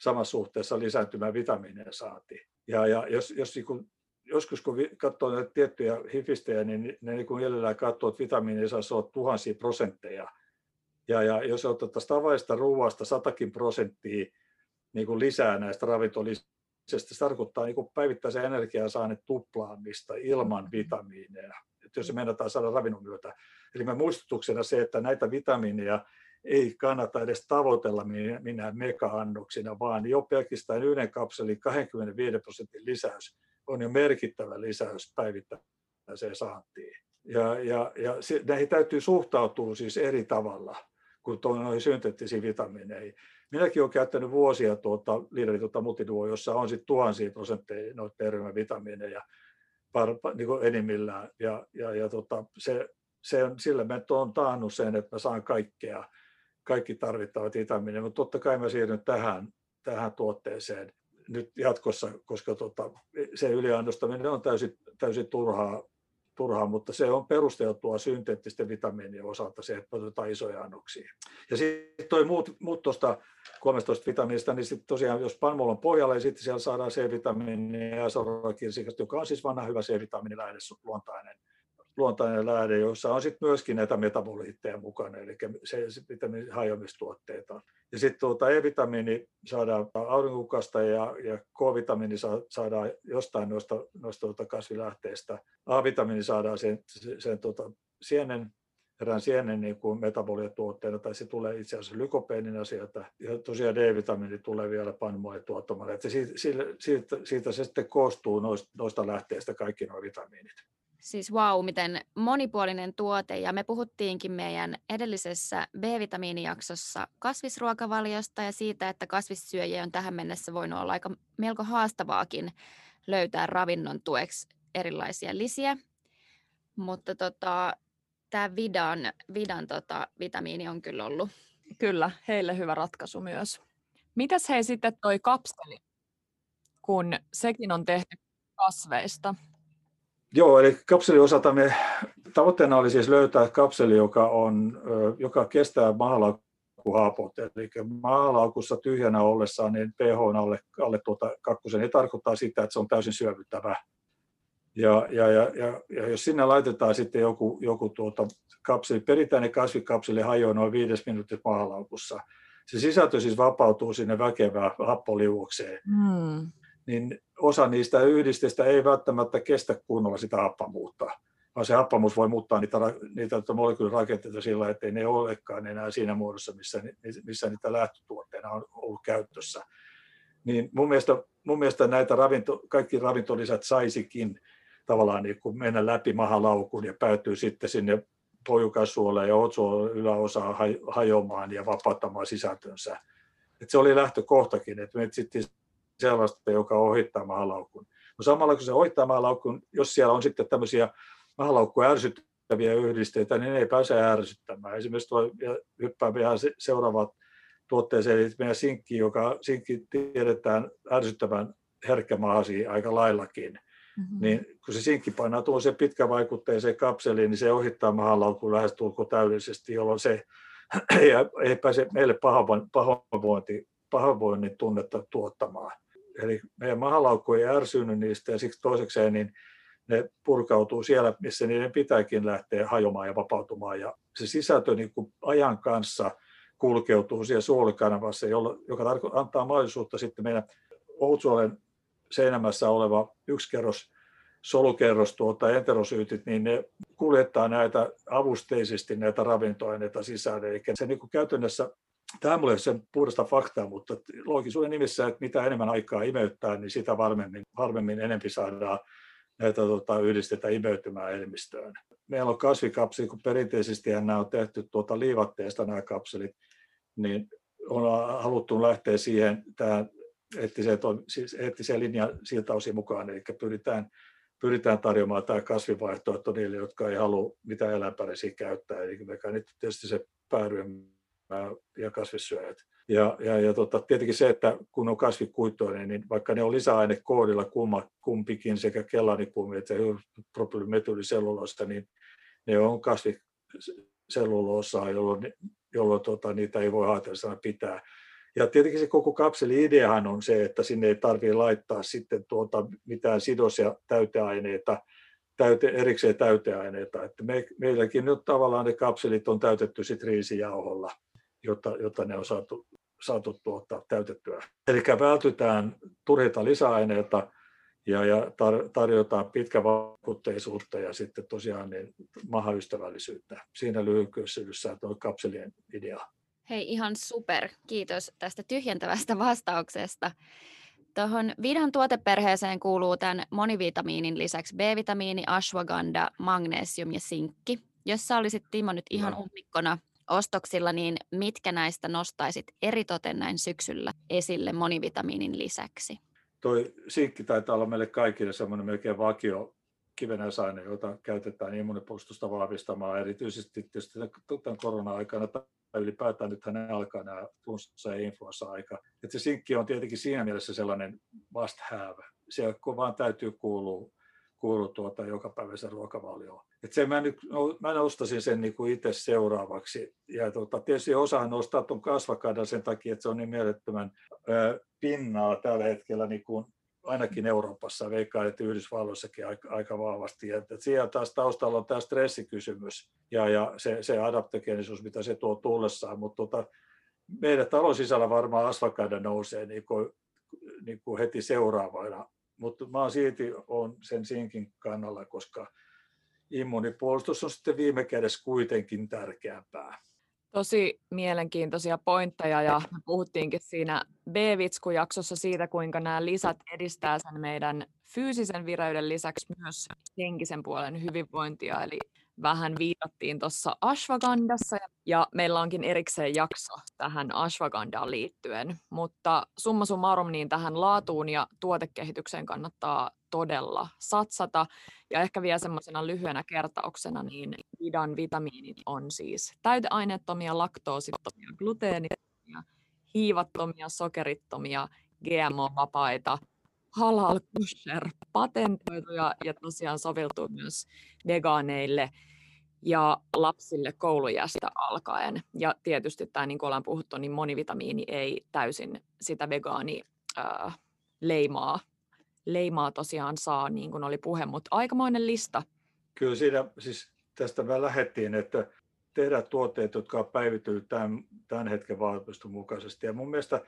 samassa suhteessa lisääntymään vitamiinien saantiin. Ja, ja jos, jos niin kun, joskus kun katsoo näitä tiettyjä hifistejä, niin ne niin mielellään katsoo, että vitamiineja saa olla tuhansia prosentteja. Ja, ja jos otettaisiin tavallista ruoasta satakin prosenttia niin kuin lisää näistä ravintolisista, se tarkoittaa niin päivittäisen energian saannin tuplaamista ilman vitamiineja, että jos se meinataan saada ravinnon myötä. Eli me muistutuksena se, että näitä vitamiineja ei kannata edes tavoitella minä mega-annoksina, vaan jo pelkästään yhden kapselin 25 prosentin lisäys on jo merkittävä lisäys päivittäiseen saantiin. Ja, ja, ja se, näihin täytyy suhtautua siis eri tavalla kuin noihin synteettisiin vitamiineihin. Minäkin olen käyttänyt vuosia tuota, tuota multiduo, jossa on sitten tuhansia prosentteja noita vitamiineja par, niin enimmillään. Ja, ja, ja tota, se, se on, sillä mä olen taannut sen, että mä saan kaikkea kaikki tarvittavat vitamiinit, mutta totta kai mä siirryn tähän, tähän tuotteeseen nyt jatkossa, koska tota, se yliannostaminen on täysin, täysin turhaa, turhaa, mutta se on perusteltua synteettisten vitamiinien osalta se, että otetaan isoja annoksia. Ja sitten toi muut, muut tuosta 13 vitamiinista, niin sitten tosiaan jos palmulla on pohjalla, niin sitten siellä saadaan C-vitamiini ja joka on siis vanha hyvä C-vitamiinilähde luontainen luontainen lähde, jossa on sitten myöskin näitä metaboliitteja mukana, eli se, se hajoamistuotteita. Ja sitten tuota E-vitamiini saadaan aurinkokasta ja, ja K-vitamiini saadaan jostain noista, noista tuota kasvilähteistä. A-vitamiini saadaan sen, sen, sen tuota, sienen, erään sienen niin kuin metabolituotteena, tai se tulee itse asiassa lykopeenina sieltä. Ja tosiaan D-vitamiini tulee vielä panmojen tuottamalla. Että siitä, siitä, siitä se sitten koostuu noista, noista lähteistä kaikki nuo vitamiinit. Siis wow, miten monipuolinen tuote. Ja me puhuttiinkin meidän edellisessä B-vitamiinijaksossa kasvisruokavaliosta ja siitä, että kasvissyöjiä on tähän mennessä voinut olla aika melko haastavaakin löytää ravinnon tueksi erilaisia lisiä. Mutta tota, tämä Vidan, Vidan tota, vitamiini on kyllä ollut. Kyllä, heille hyvä ratkaisu myös. Mitäs hei sitten toi kapseli, kun sekin on tehty kasveista? Joo, eli kapselin osalta me tavoitteena oli siis löytää kapseli, joka, on, joka kestää maalaukkuhaapot. Eli maalaukussa tyhjänä ollessaan niin pH on alle, alle tuota kakkosen, niin tarkoittaa sitä, että se on täysin syövyttävä. Ja, ja, ja, ja, ja jos sinne laitetaan sitten joku, joku tuota kapseli, perinteinen kasvikapseli hajoaa noin viides minuutin maalaukussa. Se sisältö siis vapautuu sinne väkevään happoliuokseen. Hmm niin osa niistä yhdisteistä ei välttämättä kestä kunnolla sitä happamuutta, vaan se happamuus voi muuttaa niitä, niitä molekyylirakenteita sillä, että ei ne olekaan enää siinä muodossa, missä, missä niitä lähtötuotteena on ollut käytössä. Niin mun mielestä, mun mielestä näitä ravinto, kaikki ravintolisät saisikin tavallaan niin kuin mennä läpi mahalaukun ja päätyy sitten sinne pojukassuolle ja otsuolen yläosaan hajoamaan ja vapauttamaan sisältönsä. Et se oli lähtökohtakin, että me etsittiin sellaista, joka ohittaa mahalaukun. No samalla kun se ohittaa mahalaukun, jos siellä on sitten tämmöisiä mahalaukkuja ärsyttäviä yhdisteitä, niin ne ei pääse ärsyttämään. Esimerkiksi tuo, ja hyppää ihan seuraavat tuotteeseen, eli meidän sinkki, joka sinkki tiedetään ärsyttävän herkkämahasi aika laillakin, mm-hmm. niin kun se sinkki painaa tuollaiseen pitkävaikutteiseen kapseliin, niin se ohittaa mahalaukun lähestulkoon täydellisesti, jolloin se ei, ei pääse meille pahoinvointi, pahoinvoinnin tunnetta tuottamaan. Eli meidän mahalaukku ei ärsynyt niistä ja siksi toisekseen niin ne purkautuu siellä, missä niiden pitääkin lähteä hajoamaan ja vapautumaan. Ja se sisältö niin kuin ajan kanssa kulkeutuu siellä suolikanavassa, joka antaa mahdollisuutta sitten meidän ohutsuolen seinämässä oleva yksi kerros solukerros, tuota, enterosyytit, niin ne kuljettaa näitä avusteisesti näitä ravintoaineita sisään. Eli se niin kuin käytännössä, tämä on sen puhdasta faktaa, mutta loogisuuden nimissä, että mitä enemmän aikaa imeyttää, niin sitä varmemmin, varmemmin enempi saadaan näitä tota, yhdistetä imeytymään elimistöön. Meillä on kasvikapseli, kun perinteisesti nämä on tehty tuota liivatteesta nämä kapselit, niin on haluttu lähteä siihen tähän eettiseen, siis eettiseen linjaan siltä osin mukaan, eli pyritään, pyritään tarjoamaan tämä kasvivaihtoehto niille, jotka ei halua mitään eläinpäräisiä käyttää, eli nyt tietysti se pääryhmä ja kasvissyöjät. Ja, ja, ja tota, tietenkin se, että kun on kasvikuittoinen, niin vaikka ne on lisäainekoodilla kumma, kumpikin sekä kellanipumi että propylymetyyliselluloosta, niin ne on kasviselluloosaa, jolloin, jolloin tota, niitä ei voi haitella pitää. Ja tietenkin se koko kapseli-ideahan on se, että sinne ei tarvitse laittaa sitten tuota mitään sidos- ja täyteaineita, täyte, erikseen täyteaineita. Että me, meilläkin nyt tavallaan ne kapselit on täytetty sit riisijauholla, jotta, jotta ne on saatu, saatu tuota, täytettyä. Eli vältytään turhilta lisäaineita ja, ja tar, tarjotaan pitkävaikutteisuutta ja sitten tosiaan niin mahaystävällisyyttä. Siinä lyhykäisyydessä tuo kapselien idea. Hei, ihan super. Kiitos tästä tyhjentävästä vastauksesta. Tuohon Vidan tuoteperheeseen kuuluu tämän monivitamiinin lisäksi B-vitamiini, ashwagandha, magnesium ja sinkki. Jos sä olisit Timo nyt ihan ummikkona ostoksilla, niin mitkä näistä nostaisit eritoten näin syksyllä esille monivitamiinin lisäksi? Toi sinkki taitaa olla meille kaikille semmoinen melkein vakio kivenäisaine, jota käytetään immunipuolustusta vahvistamaan, erityisesti tietysti tämän korona-aikana ylipäätään nythän alkaa nämä flunssa- ja influenssa-aika. Että se sinkki on tietenkin siinä mielessä sellainen must have. Se vaan täytyy kuulua, kuulua tuota jokapäiväisen ruokavalioon. Et sen mä, nyt, mä nostaisin sen niin kuin itse seuraavaksi. Ja tuota, tietysti osahan nostaa tuon kasvakadan sen takia, että se on niin mielettömän ö, pinnaa tällä hetkellä niin kuin ainakin Euroopassa, veikkaan, että Yhdysvalloissakin aika, aika vahvasti. Ja, että siellä taas taustalla on tämä stressikysymys ja, ja se, se adaptogeenisuus, mitä se tuo tullessaan, mutta tota, meidän talon sisällä varmaan asfakaida nousee niin kuin, niin kuin heti seuraavana, mutta mä silti on sen sinkin kannalla, koska immunipuolustus on sitten viime kädessä kuitenkin tärkeämpää. Tosi mielenkiintoisia pointteja ja me puhuttiinkin siinä B-vitsku-jaksossa siitä, kuinka nämä lisät edistää sen meidän fyysisen vireyden lisäksi myös henkisen puolen hyvinvointia. Eli vähän viitattiin tuossa ashwagandassa ja meillä onkin erikseen jakso tähän ashwagandaan liittyen, mutta summa summarum niin tähän laatuun ja tuotekehitykseen kannattaa todella satsata. Ja ehkä vielä semmoisena lyhyenä kertauksena, niin vidan vitamiinit on siis täyteaineettomia, laktoosittomia, gluteenittomia, hiivattomia, sokerittomia, GMO-vapaita, halal kosher patentoituja ja tosiaan soveltuu myös vegaaneille ja lapsille koulujästä alkaen. Ja tietysti tämä, niin kuin ollaan puhuttu, niin monivitamiini ei täysin sitä vegaani äh, leimaa, leimaa tosiaan saa, niin kuin oli puhe, mutta aikamoinen lista. Kyllä siinä siis tästä me lähdettiin, että tehdään tuotteet, jotka on päivittynyt tämän, tämän hetken vaatimusten mukaisesti. Ja mun mielestä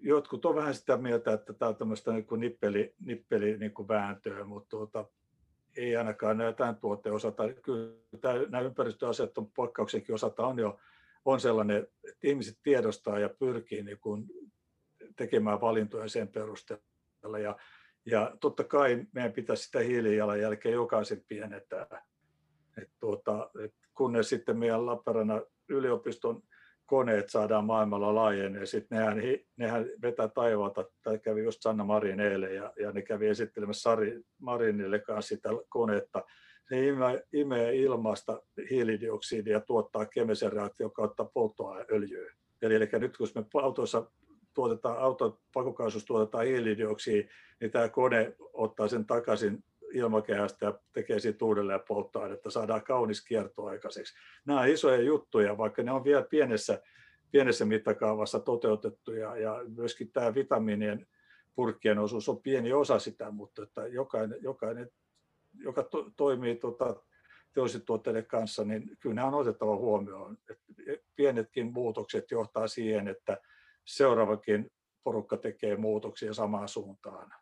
jotkut on vähän sitä mieltä, että tämä on tämmöistä niin kuin nippeli, nippeli niin kuin vääntöä, mutta tuota, ei ainakaan tämän tuotteen osalta. Kyllä tämä, nämä ympäristöasiat on poikkeuksenkin osalta on jo on sellainen, että ihmiset tiedostaa ja pyrkii niin kuin tekemään valintoja sen perusteella. Ja, ja totta kai meidän pitäisi sitä hiilijalanjälkeä jokaisen pienentää. Et tuota, et kunnes sitten meidän Lappeenrannan yliopiston koneet saadaan maailmalla laajenee. Sitten nehän, nehän vetää taivaalta, tai kävi just Sanna Marin eilen, ja, ja ne kävi esittelemässä Sari Marinille kanssa sitä koneetta. Se imee, imee ilmasta hiilidioksidia ja tuottaa kemisen reaktio kautta polttoaineöljyä. Eli, eli nyt kun me autoissa tuotetaan, auton pakokaasussa tuotetaan hiilidioksidi, niin tämä kone ottaa sen takaisin ilmakehästä ja tekee siitä uudelleen polttoainetta, saadaan kaunis kierto aikaiseksi. Nämä on isoja juttuja, vaikka ne on vielä pienessä, pienessä mittakaavassa toteutettuja ja myöskin tämä vitamiinien purkkien osuus on pieni osa sitä, mutta että jokainen, jokainen joka to, toimii tuota, teollisuustuotteiden kanssa, niin kyllä nämä on otettava huomioon. Että pienetkin muutokset johtaa siihen, että seuraavakin porukka tekee muutoksia samaan suuntaan.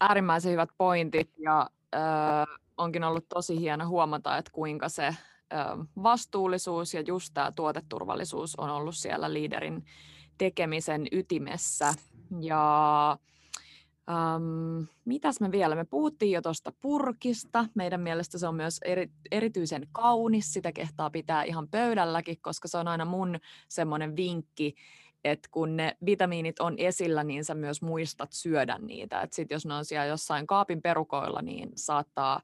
Äärimmäisen hyvät pointit ja äh, onkin ollut tosi hieno huomata, että kuinka se äh, vastuullisuus ja just tämä tuoteturvallisuus on ollut siellä liiderin tekemisen ytimessä. Ja Um, mitäs me vielä? Me puhuttiin jo tuosta purkista. Meidän mielestä se on myös eri, erityisen kaunis. Sitä kehtaa pitää ihan pöydälläkin, koska se on aina mun semmoinen vinkki, että kun ne vitamiinit on esillä, niin sä myös muistat syödä niitä. Et sit jos ne on siellä jossain kaapin perukoilla, niin saattaa,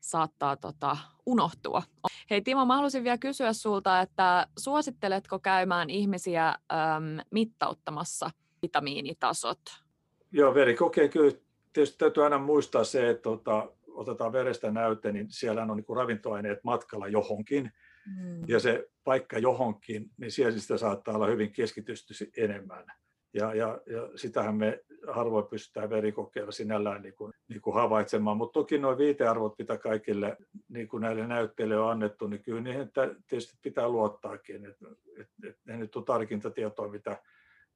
saattaa tota, unohtua. Hei Timo, mä haluaisin vielä kysyä sulta, että suositteletko käymään ihmisiä äm, mittauttamassa vitamiinitasot? Joo, verikokeen kyllä tietysti täytyy aina muistaa se, että tota, otetaan verestä näyte, niin siellä on niin ravintoaineet matkalla johonkin. Mm. Ja se paikka johonkin, niin siellä sitä saattaa olla hyvin keskitysty enemmän. Ja, ja, ja sitähän me harvoin pystytään verikokeilla sinällään niin kuin, niin kuin havaitsemaan. Mutta toki nuo viitearvot, mitä kaikille niin kuin näille näytteille on annettu, niin kyllä niihin tietysti pitää luottaakin. Et, et, et, ne nyt on tarkinta tietoa, mitä,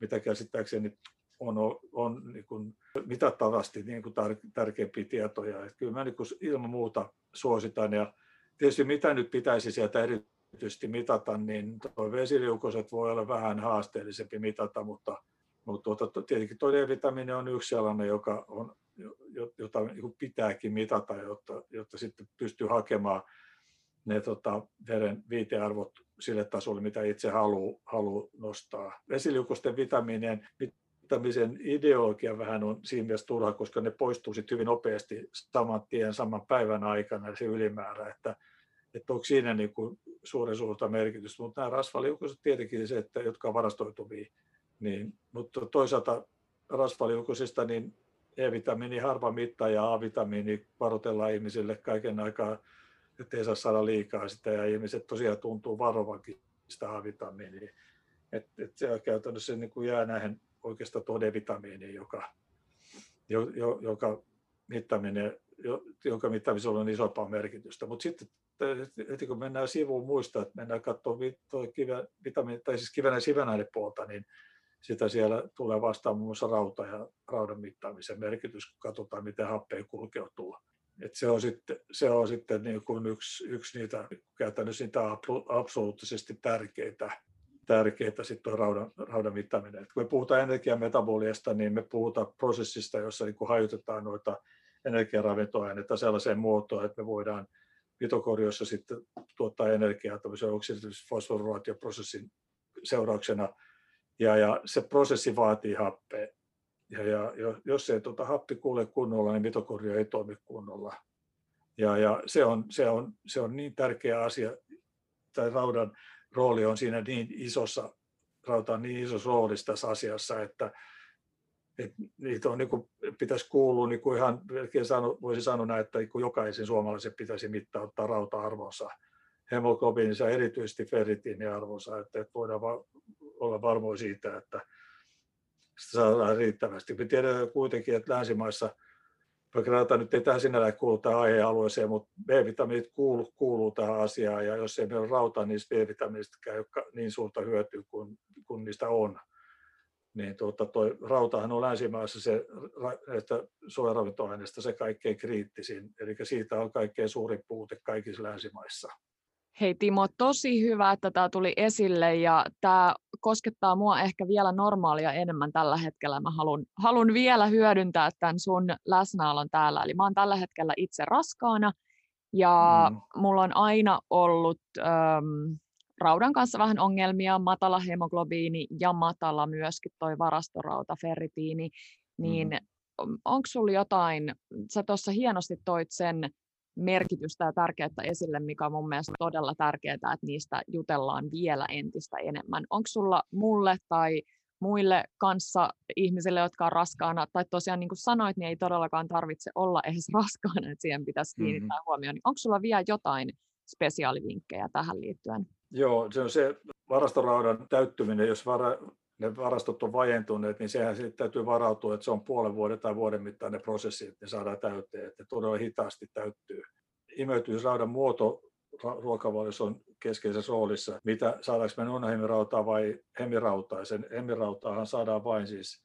mitä käsittääkseni on, on niin kuin mitattavasti niin kuin tar- tärkeimpiä tietoja. Että kyllä mä niin kuin ilman muuta suositan. Ja tietysti mitä nyt pitäisi sieltä erityisesti mitata, niin tuo vesiliukoset voi olla vähän haasteellisempi mitata, mutta, mutta tuota, tietenkin tuo D-vitamiini on yksi sellainen, joka on, jota niin pitääkin mitata, jotta, jotta sitten pystyy hakemaan ne tota, veren viitearvot sille tasolle, mitä itse haluaa halu nostaa. Vesiliukosten vitamiinien yrittämisen ideologia vähän on siinä mielessä turha, koska ne poistuu sitten hyvin nopeasti saman tien, saman päivän aikana se ylimäärä, että, että onko siinä niin kuin suuren suurta merkitystä. Mutta nämä rasvaliukoiset tietenkin se, että, jotka on varastoituvia, niin, mutta toisaalta rasvaliukoisista niin E-vitamiini harva mitta ja A-vitamiini varoitellaan ihmisille kaiken aikaa, että ei saa saada liikaa sitä ja ihmiset tosiaan tuntuu varovakin sitä A-vitamiinia. Et, et se käytännössä niin kuin jää näihin oikeastaan tuo D-vitamiini, joka, jo, jo, joka mittaaminen, jo, jonka mittaamisella on isompaa merkitystä. Mutta sitten heti kun mennään sivuun muista, että mennään katsomaan kive, vitamiini, tai siis kivenä sivänäidepuolta, niin sitä siellä tulee vastaan muun muassa rauta ja raudan mittaamisen merkitys, kun katsotaan, miten happea kulkeutuu. Et se on sitten, se on sitten niin kuin yksi, yksi niitä käytännössä niitä absoluuttisesti tärkeitä tärkeää sitten raudan, raudan mittaaminen. Et kun me puhutaan energiametaboliasta, niin me puhutaan prosessista, jossa niin hajutetaan noita energiaravintoaineita sellaiseen muotoon, että me voidaan mitokoriossa sitten tuottaa energiaa tämmöisen oksidatiivis-fosforilaatioprosessin seurauksena. Ja, ja se prosessi vaatii happea. Ja, ja jos ei tuota happi kuule kunnolla, niin mitokorio ei toimi kunnolla. Ja, ja se, on, se, on, se on niin tärkeä asia, tai raudan rooli on siinä niin isossa, rautaan niin isossa roolissa tässä asiassa, että, että niitä on, niin kuin, pitäisi kuulua niin kuin ihan, sano, voisi sanoa näin, että niin jokaisen suomalaisen pitäisi mittauttaa rauta-arvonsa, hemoglobiinissa erityisesti ferritiiniarvonsa, että, että voidaan va- olla varmoja siitä, että sitä saadaan riittävästi. Me tiedetään kuitenkin, että länsimaissa – vaikka rauta nyt ei tähän sinällään kuulu tähän aihealueeseen, mutta B-vitamiinit kuuluu, kuuluu tähän asiaan, ja jos ei meillä ole rautaa niistä B-vitamiinista käy niin suurta hyötyä kuin, kuin niistä on, niin tuota, toi, rautahan on länsimaissa se, että suojaravintoaineista se kaikkein kriittisin, eli siitä on kaikkein suurin puute kaikissa länsimaissa. Hei Timo, tosi hyvä, että tämä tuli esille ja tämä koskettaa mua ehkä vielä normaalia enemmän tällä hetkellä. Mä haluan, haluan vielä hyödyntää tämän sun läsnäolon täällä. Eli mä oon tällä hetkellä itse raskaana ja mm. mulla on aina ollut ähm, raudan kanssa vähän ongelmia, matala hemoglobiini ja matala myöskin toi varastorauta, ferritiini, niin mm. onko sulla jotain, sä tuossa hienosti toit sen merkitystä ja tärkeyttä esille, mikä on mun mielestä todella tärkeää, että niistä jutellaan vielä entistä enemmän. Onko sulla mulle tai muille kanssa ihmisille, jotka on raskaana, tai tosiaan niin kuin sanoit, niin ei todellakaan tarvitse olla edes raskaana, että siihen pitäisi kiinnittää mm-hmm. huomioon. Niin onko sulla vielä jotain spesiaalivinkkejä tähän liittyen? Joo, se on se varastoraudan täyttyminen, jos vara, ne varastot on vajentuneet, niin sehän sitten täytyy varautua, että se on puolen vuoden tai vuoden mittainen prosessi, että ne saadaan täyteen, että todella hitaasti täyttyy. Imeytymisraudan muoto ruokavaliossa on keskeisessä roolissa. Mitä saadaanko me nonhemirautaa vai hemirautaa? Sen hemirautaahan saadaan vain siis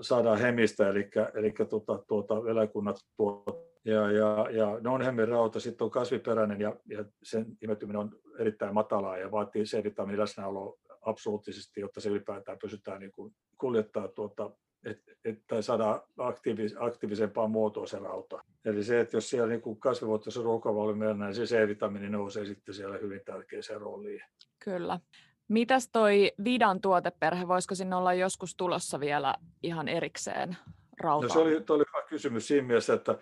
saadaan hemistä, eli, eli tuota, tuota, eläkunnat tuot. Ja, ja, ja non-hemirauta sitten on kasviperäinen ja, ja sen imettyminen on erittäin matalaa ja vaatii C-vitamiinin läsnäoloa absoluuttisesti, jotta se ylipäätään pysytään niin kuin kuljettaa tuota, et, et, tai saada aktiivis, aktiivisempaa muotoa se rauta. Eli se, että jos siellä niin kasvivuotoisen ruokavalio niin se C-vitamiini nousee sitten siellä hyvin tärkeäseen rooliin. Kyllä. Mitäs toi Vidan tuoteperhe, voisiko sinne olla joskus tulossa vielä ihan erikseen rautaa? No se oli, oli hyvä kysymys siinä mielessä, että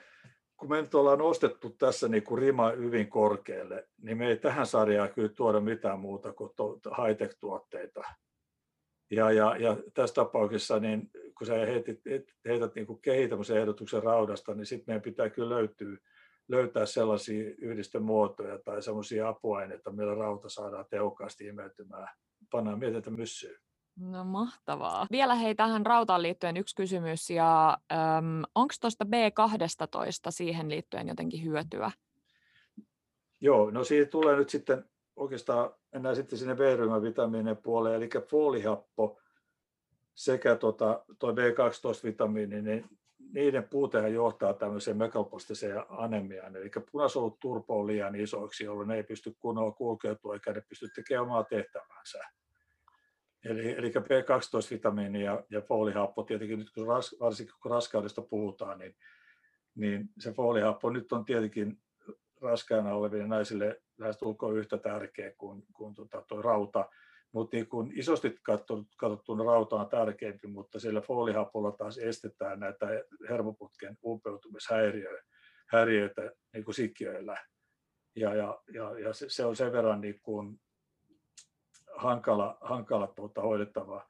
kun me nyt ollaan nostettu tässä niin kuin rima hyvin korkealle, niin me ei tähän sarjaan kyllä tuoda mitään muuta kuin high-tech-tuotteita. Ja, ja, ja tässä tapauksessa, niin kun sä heitit, heität niin kuin ehdotuksen raudasta, niin sitten meidän pitää kyllä löytyä, löytää sellaisia yhdistömuotoja tai sellaisia apuaineita, millä rauta saadaan tehokkaasti imeytymään. Pannaan mietintä myssyyn. No mahtavaa. Vielä hei tähän rautaan liittyen yksi kysymys, ja onko tuosta B12 siihen liittyen jotenkin hyötyä? Joo, no siitä tulee nyt sitten oikeastaan, mennään sitten sinne B-ryhmän vitamiinien puoleen, eli folihappo sekä tota, tuo B12-vitamiini, niin niiden puutehan johtaa tämmöiseen megalpostiseen anemiaan, eli punasolut turpo liian isoiksi, jolloin ne ei pysty kunnolla kulkeutua eikä ne pysty tekemään omaa tehtävänsä. Eli, eli B12-vitamiini ja, ja folihappo, tietenkin nyt kun ras, varsinkin kun raskaudesta puhutaan, niin, niin se folihappo nyt on tietenkin raskaana oleville naisille lähestulkoon yhtä tärkeä kuin, kuin tota, tuo rauta. Mutta niin kun isosti katsottuna rauta on tärkeämpi, mutta sillä folihapolla taas estetään näitä hermoputken umpeutumishäiriöitä niin kuin sikiöillä. Ja, ja, ja, ja se, se on sen verran niin kuin hankala, hankala tuota, hoidettava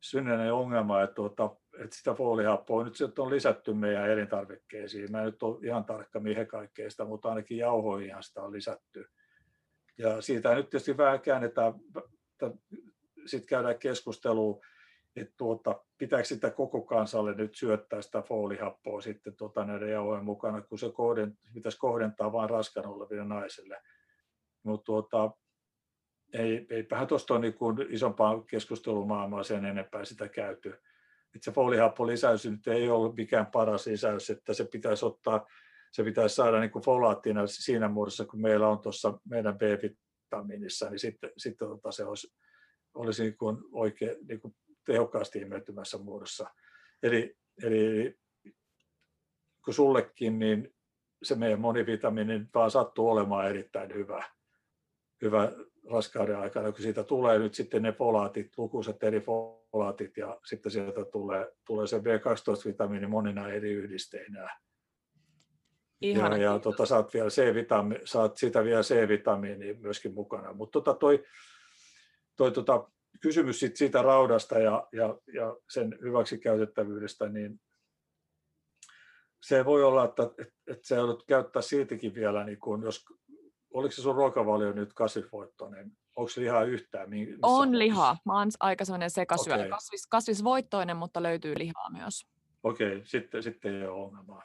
synnäinen ongelma, että, tuota, että sitä foolihappoa nyt on lisätty meidän elintarvikkeisiin. Mä en nyt ole ihan tarkka mihin kaikkeista, mutta ainakin jauhoihin sitä on lisätty. Ja siitä nyt tietysti vähän käännetään, sitten käydään keskustelua, että tuota, pitääkö sitä koko kansalle nyt syöttää sitä foolihappoa sitten tuota, näiden jauhojen mukana, kun se kohden, pitäisi kohdentaa vain raskan oleville naisille. Mutta tuota, ei, eipähän tuosta ole niin isompaa keskustelumaailmaa sen enempää sitä käyty. Että se folihappolisäys nyt ei ole mikään paras lisäys, että se pitäisi ottaa, se pitäisi saada niin kuin folaattina siinä muodossa, kun meillä on tuossa meidän B-vitamiinissa, niin sitten, sitten tota se olisi, olisi niin kuin oikein niin kuin tehokkaasti imeytymässä muodossa. Eli, eli kun sullekin, niin se meidän monivitamiini vaan sattuu olemaan erittäin hyvä, hyvä raskauden aikana, kun siitä tulee nyt sitten ne folaatit, lukuisat eri folaatit ja sitten sieltä tulee, tulee se B12-vitamiini monina eri yhdisteinä. Ihana, ja, ja tota, saat, vielä C-vitami, saat sitä vielä C-vitamiinia myöskin mukana. Mutta tota, toi, toi tota, kysymys sit siitä raudasta ja, ja, ja sen hyväksi käytettävyydestä, niin se voi olla, että, että, että se joudut käyttää siitäkin vielä, niin kun, jos oliko se sun ruokavalio nyt kasvisvoittoinen? Onko lihaa yhtään? Missä on lihaa. Mä oon aika sellainen sekasyöjä. Okay. Kasvis, kasvisvoittoinen, mutta löytyy lihaa myös. Okei, okay, sitten, sitten ei ole ongelmaa.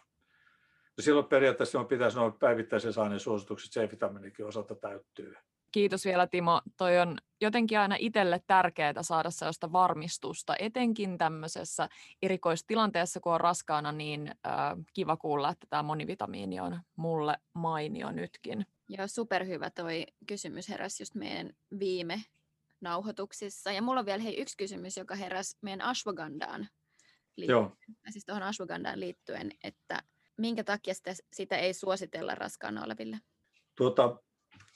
No silloin periaatteessa on pitäisi olla päivittäisen saaneen suositukset C-vitamiinikin osalta täyttyy. Kiitos vielä Timo. Toi on jotenkin aina itselle tärkeää saada sellaista varmistusta, etenkin tämmöisessä erikoistilanteessa, kun on raskaana, niin äh, kiva kuulla, että tämä monivitamiini on mulle mainio nytkin. Joo, superhyvä toi kysymys heräsi just meidän viime nauhoituksissa. Ja mulla on vielä hei, yksi kysymys, joka heräsi meidän ashwagandaan liittyen, Joo. siis tuohon ashwagandaan liittyen, että minkä takia sitä, sitä ei suositella raskaana oleville? Tuota,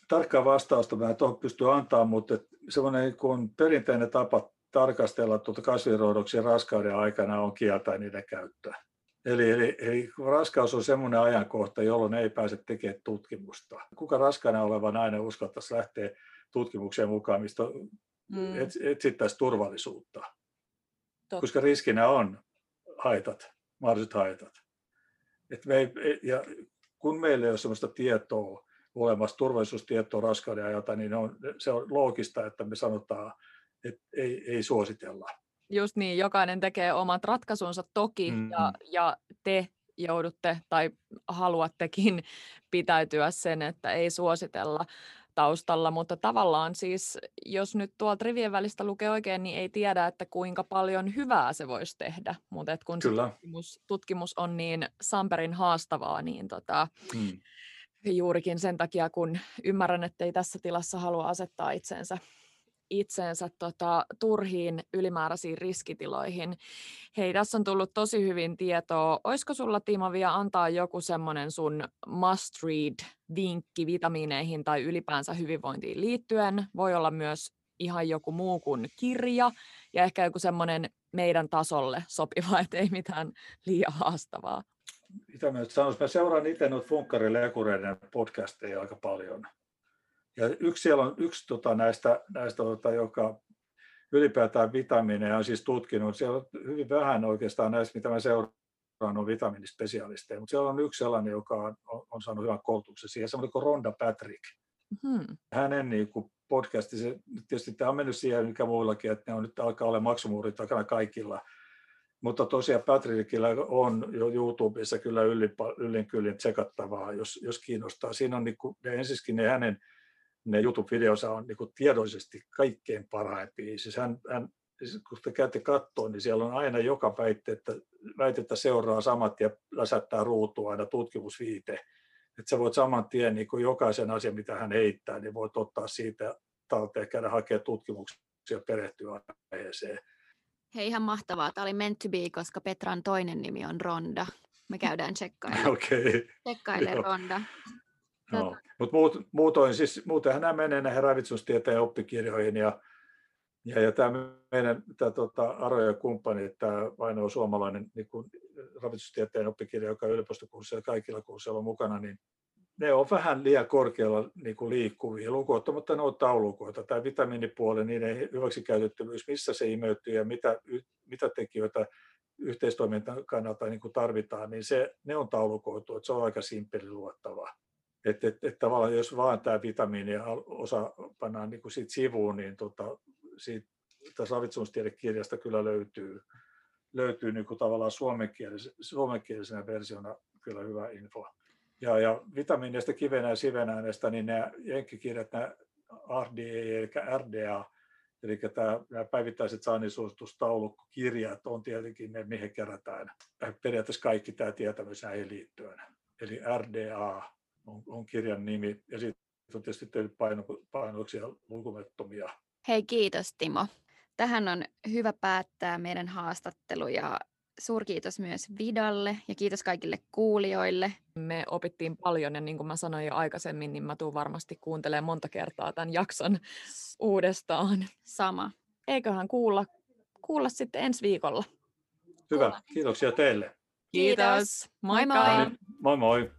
tarkkaa vastausta mä en tuohon pysty antaa, mutta semmoinen kun perinteinen tapa tarkastella tuota kasviroidoksia raskauden aikana on kieltää niiden käyttöä. Eli, eli, eli raskaus on semmoinen ajankohta, jolloin ei pääse tekemään tutkimusta. Kuka raskaana oleva nainen uskaltaisi lähteä tutkimukseen mukaan, mistä mm. etsittäisiin turvallisuutta? Totta. koska riskinä on haitat, mahdolliset haitat. Et me ei, ja kun meillä ei ole sellaista tietoa olemassa, turvallisuustietoa raskauden ajalta, niin on, se on loogista, että me sanotaan, että ei, ei suositella. Just niin, jokainen tekee omat ratkaisunsa toki mm. ja, ja te joudutte tai haluattekin pitäytyä sen, että ei suositella taustalla, mutta tavallaan siis, jos nyt tuolta rivien välistä lukee oikein, niin ei tiedä, että kuinka paljon hyvää se voisi tehdä, mutta et kun Kyllä. tutkimus, tutkimus on niin samperin haastavaa, niin tota, Mm. juurikin sen takia, kun ymmärrän, että ei tässä tilassa halua asettaa itsensä itseensä tota, turhiin ylimääräisiin riskitiloihin. Hei, tässä on tullut tosi hyvin tietoa. Olisiko sulla Timo vielä antaa joku semmoinen sun must read vinkki vitamiineihin tai ylipäänsä hyvinvointiin liittyen? Voi olla myös ihan joku muu kuin kirja ja ehkä joku semmoinen meidän tasolle sopiva, että ei mitään liian haastavaa. Mitä mä nyt sanoisin? Mä seuraan itse noita funkkarilekureiden podcasteja aika paljon. Ja yksi siellä on yksi tota, näistä, näistä tota, joka ylipäätään vitamiineja on siis tutkinut. Siellä on hyvin vähän oikeastaan näistä, mitä mä seuraan, on vitamiinispesialisteja, mutta siellä on yksi sellainen, joka on, on, on saanut hyvän koulutuksen siihen, semmoinen kuin Ronda Patrick. Hmm. Hänen niin kuin podcasti, se, tietysti tämä on mennyt siihen, mikä muillakin, että ne on nyt alkaa olla maksumuurit takana kaikilla. Mutta tosiaan Patrickilla on jo YouTubessa kyllä yllin, yllin kyllin tsekattavaa, jos, jos kiinnostaa. Siinä on niin kuin, ensiskin ne hänen ne YouTube-videonsa on niin kuin tiedollisesti kaikkein parhaimpia. Siis hän, hän, siis kun te käytte katsoa, niin siellä on aina joka väitettä, väitettä seuraa samat ja läsättää ruutua aina tutkimusviite. Että sä voit saman tien niin kuin jokaisen asian, mitä hän heittää, niin voit ottaa siitä talteen käydä hakemaan tutkimuksia ja perehtyä aiheeseen. Hei, ihan mahtavaa. Tämä oli meant to be, koska Petran toinen nimi on Ronda. Me käydään tsekkailemaan Okei. Okay. Tsekkailee Joo. Ronda. No. Mutta muut, muutoin, siis, muutenhan nämä menee näihin ravitsemustieteen oppikirjoihin ja, ja, ja tämä meidän tämä, tota, Aro ja kumppani, tämä ainoa suomalainen niin kuin, ravitsustieteen oppikirja, joka on yliopistokursseilla kaikilla kursseilla on mukana, niin ne on vähän liian korkealla niin kuin liikkuvia, lukuottamatta ne on taulukoita. Tämä vitamiinipuoli, niiden hyväksikäytettävyys, missä se imeytyy ja mitä, mitä tekijöitä yhteistoiminnan kannalta niin kuin tarvitaan, niin se, ne on taulukoitu, että se on aika simppeli luottava. Että et, et tavallaan jos vaan tämä vitamiini osa pannaan niin kuin siitä sivuun, niin tota, siitä, ravitsemustiedekirjasta kyllä löytyy, löytyy niin tavallaan suomenkielisenä, suomenkielisenä versiona kyllä hyvä info. Ja, ja vitamiineista, kivenä ja sivenäänestä, niin nämä jenkkikirjat, nämä RDA eli RDA, eli nämä päivittäiset saannisuositustaulukkokirjat on tietenkin ne, mihin kerätään periaatteessa kaikki tämä tietämys näihin liittyen. Eli RDA on, on kirjan nimi ja sitten on tietysti tehty paino, painoksia lukumettomia. Hei, kiitos Timo. Tähän on hyvä päättää meidän haastattelu ja suurkiitos myös Vidalle ja kiitos kaikille kuulijoille. Me opittiin paljon ja niin kuin mä sanoin jo aikaisemmin, niin mä tuun varmasti kuuntelemaan monta kertaa tämän jakson uudestaan. Sama. Eiköhän kuulla, kuulla sitten ensi viikolla. Hyvä, kiitoksia teille. Kiitos. Moi Moikka! moi. Moi moi!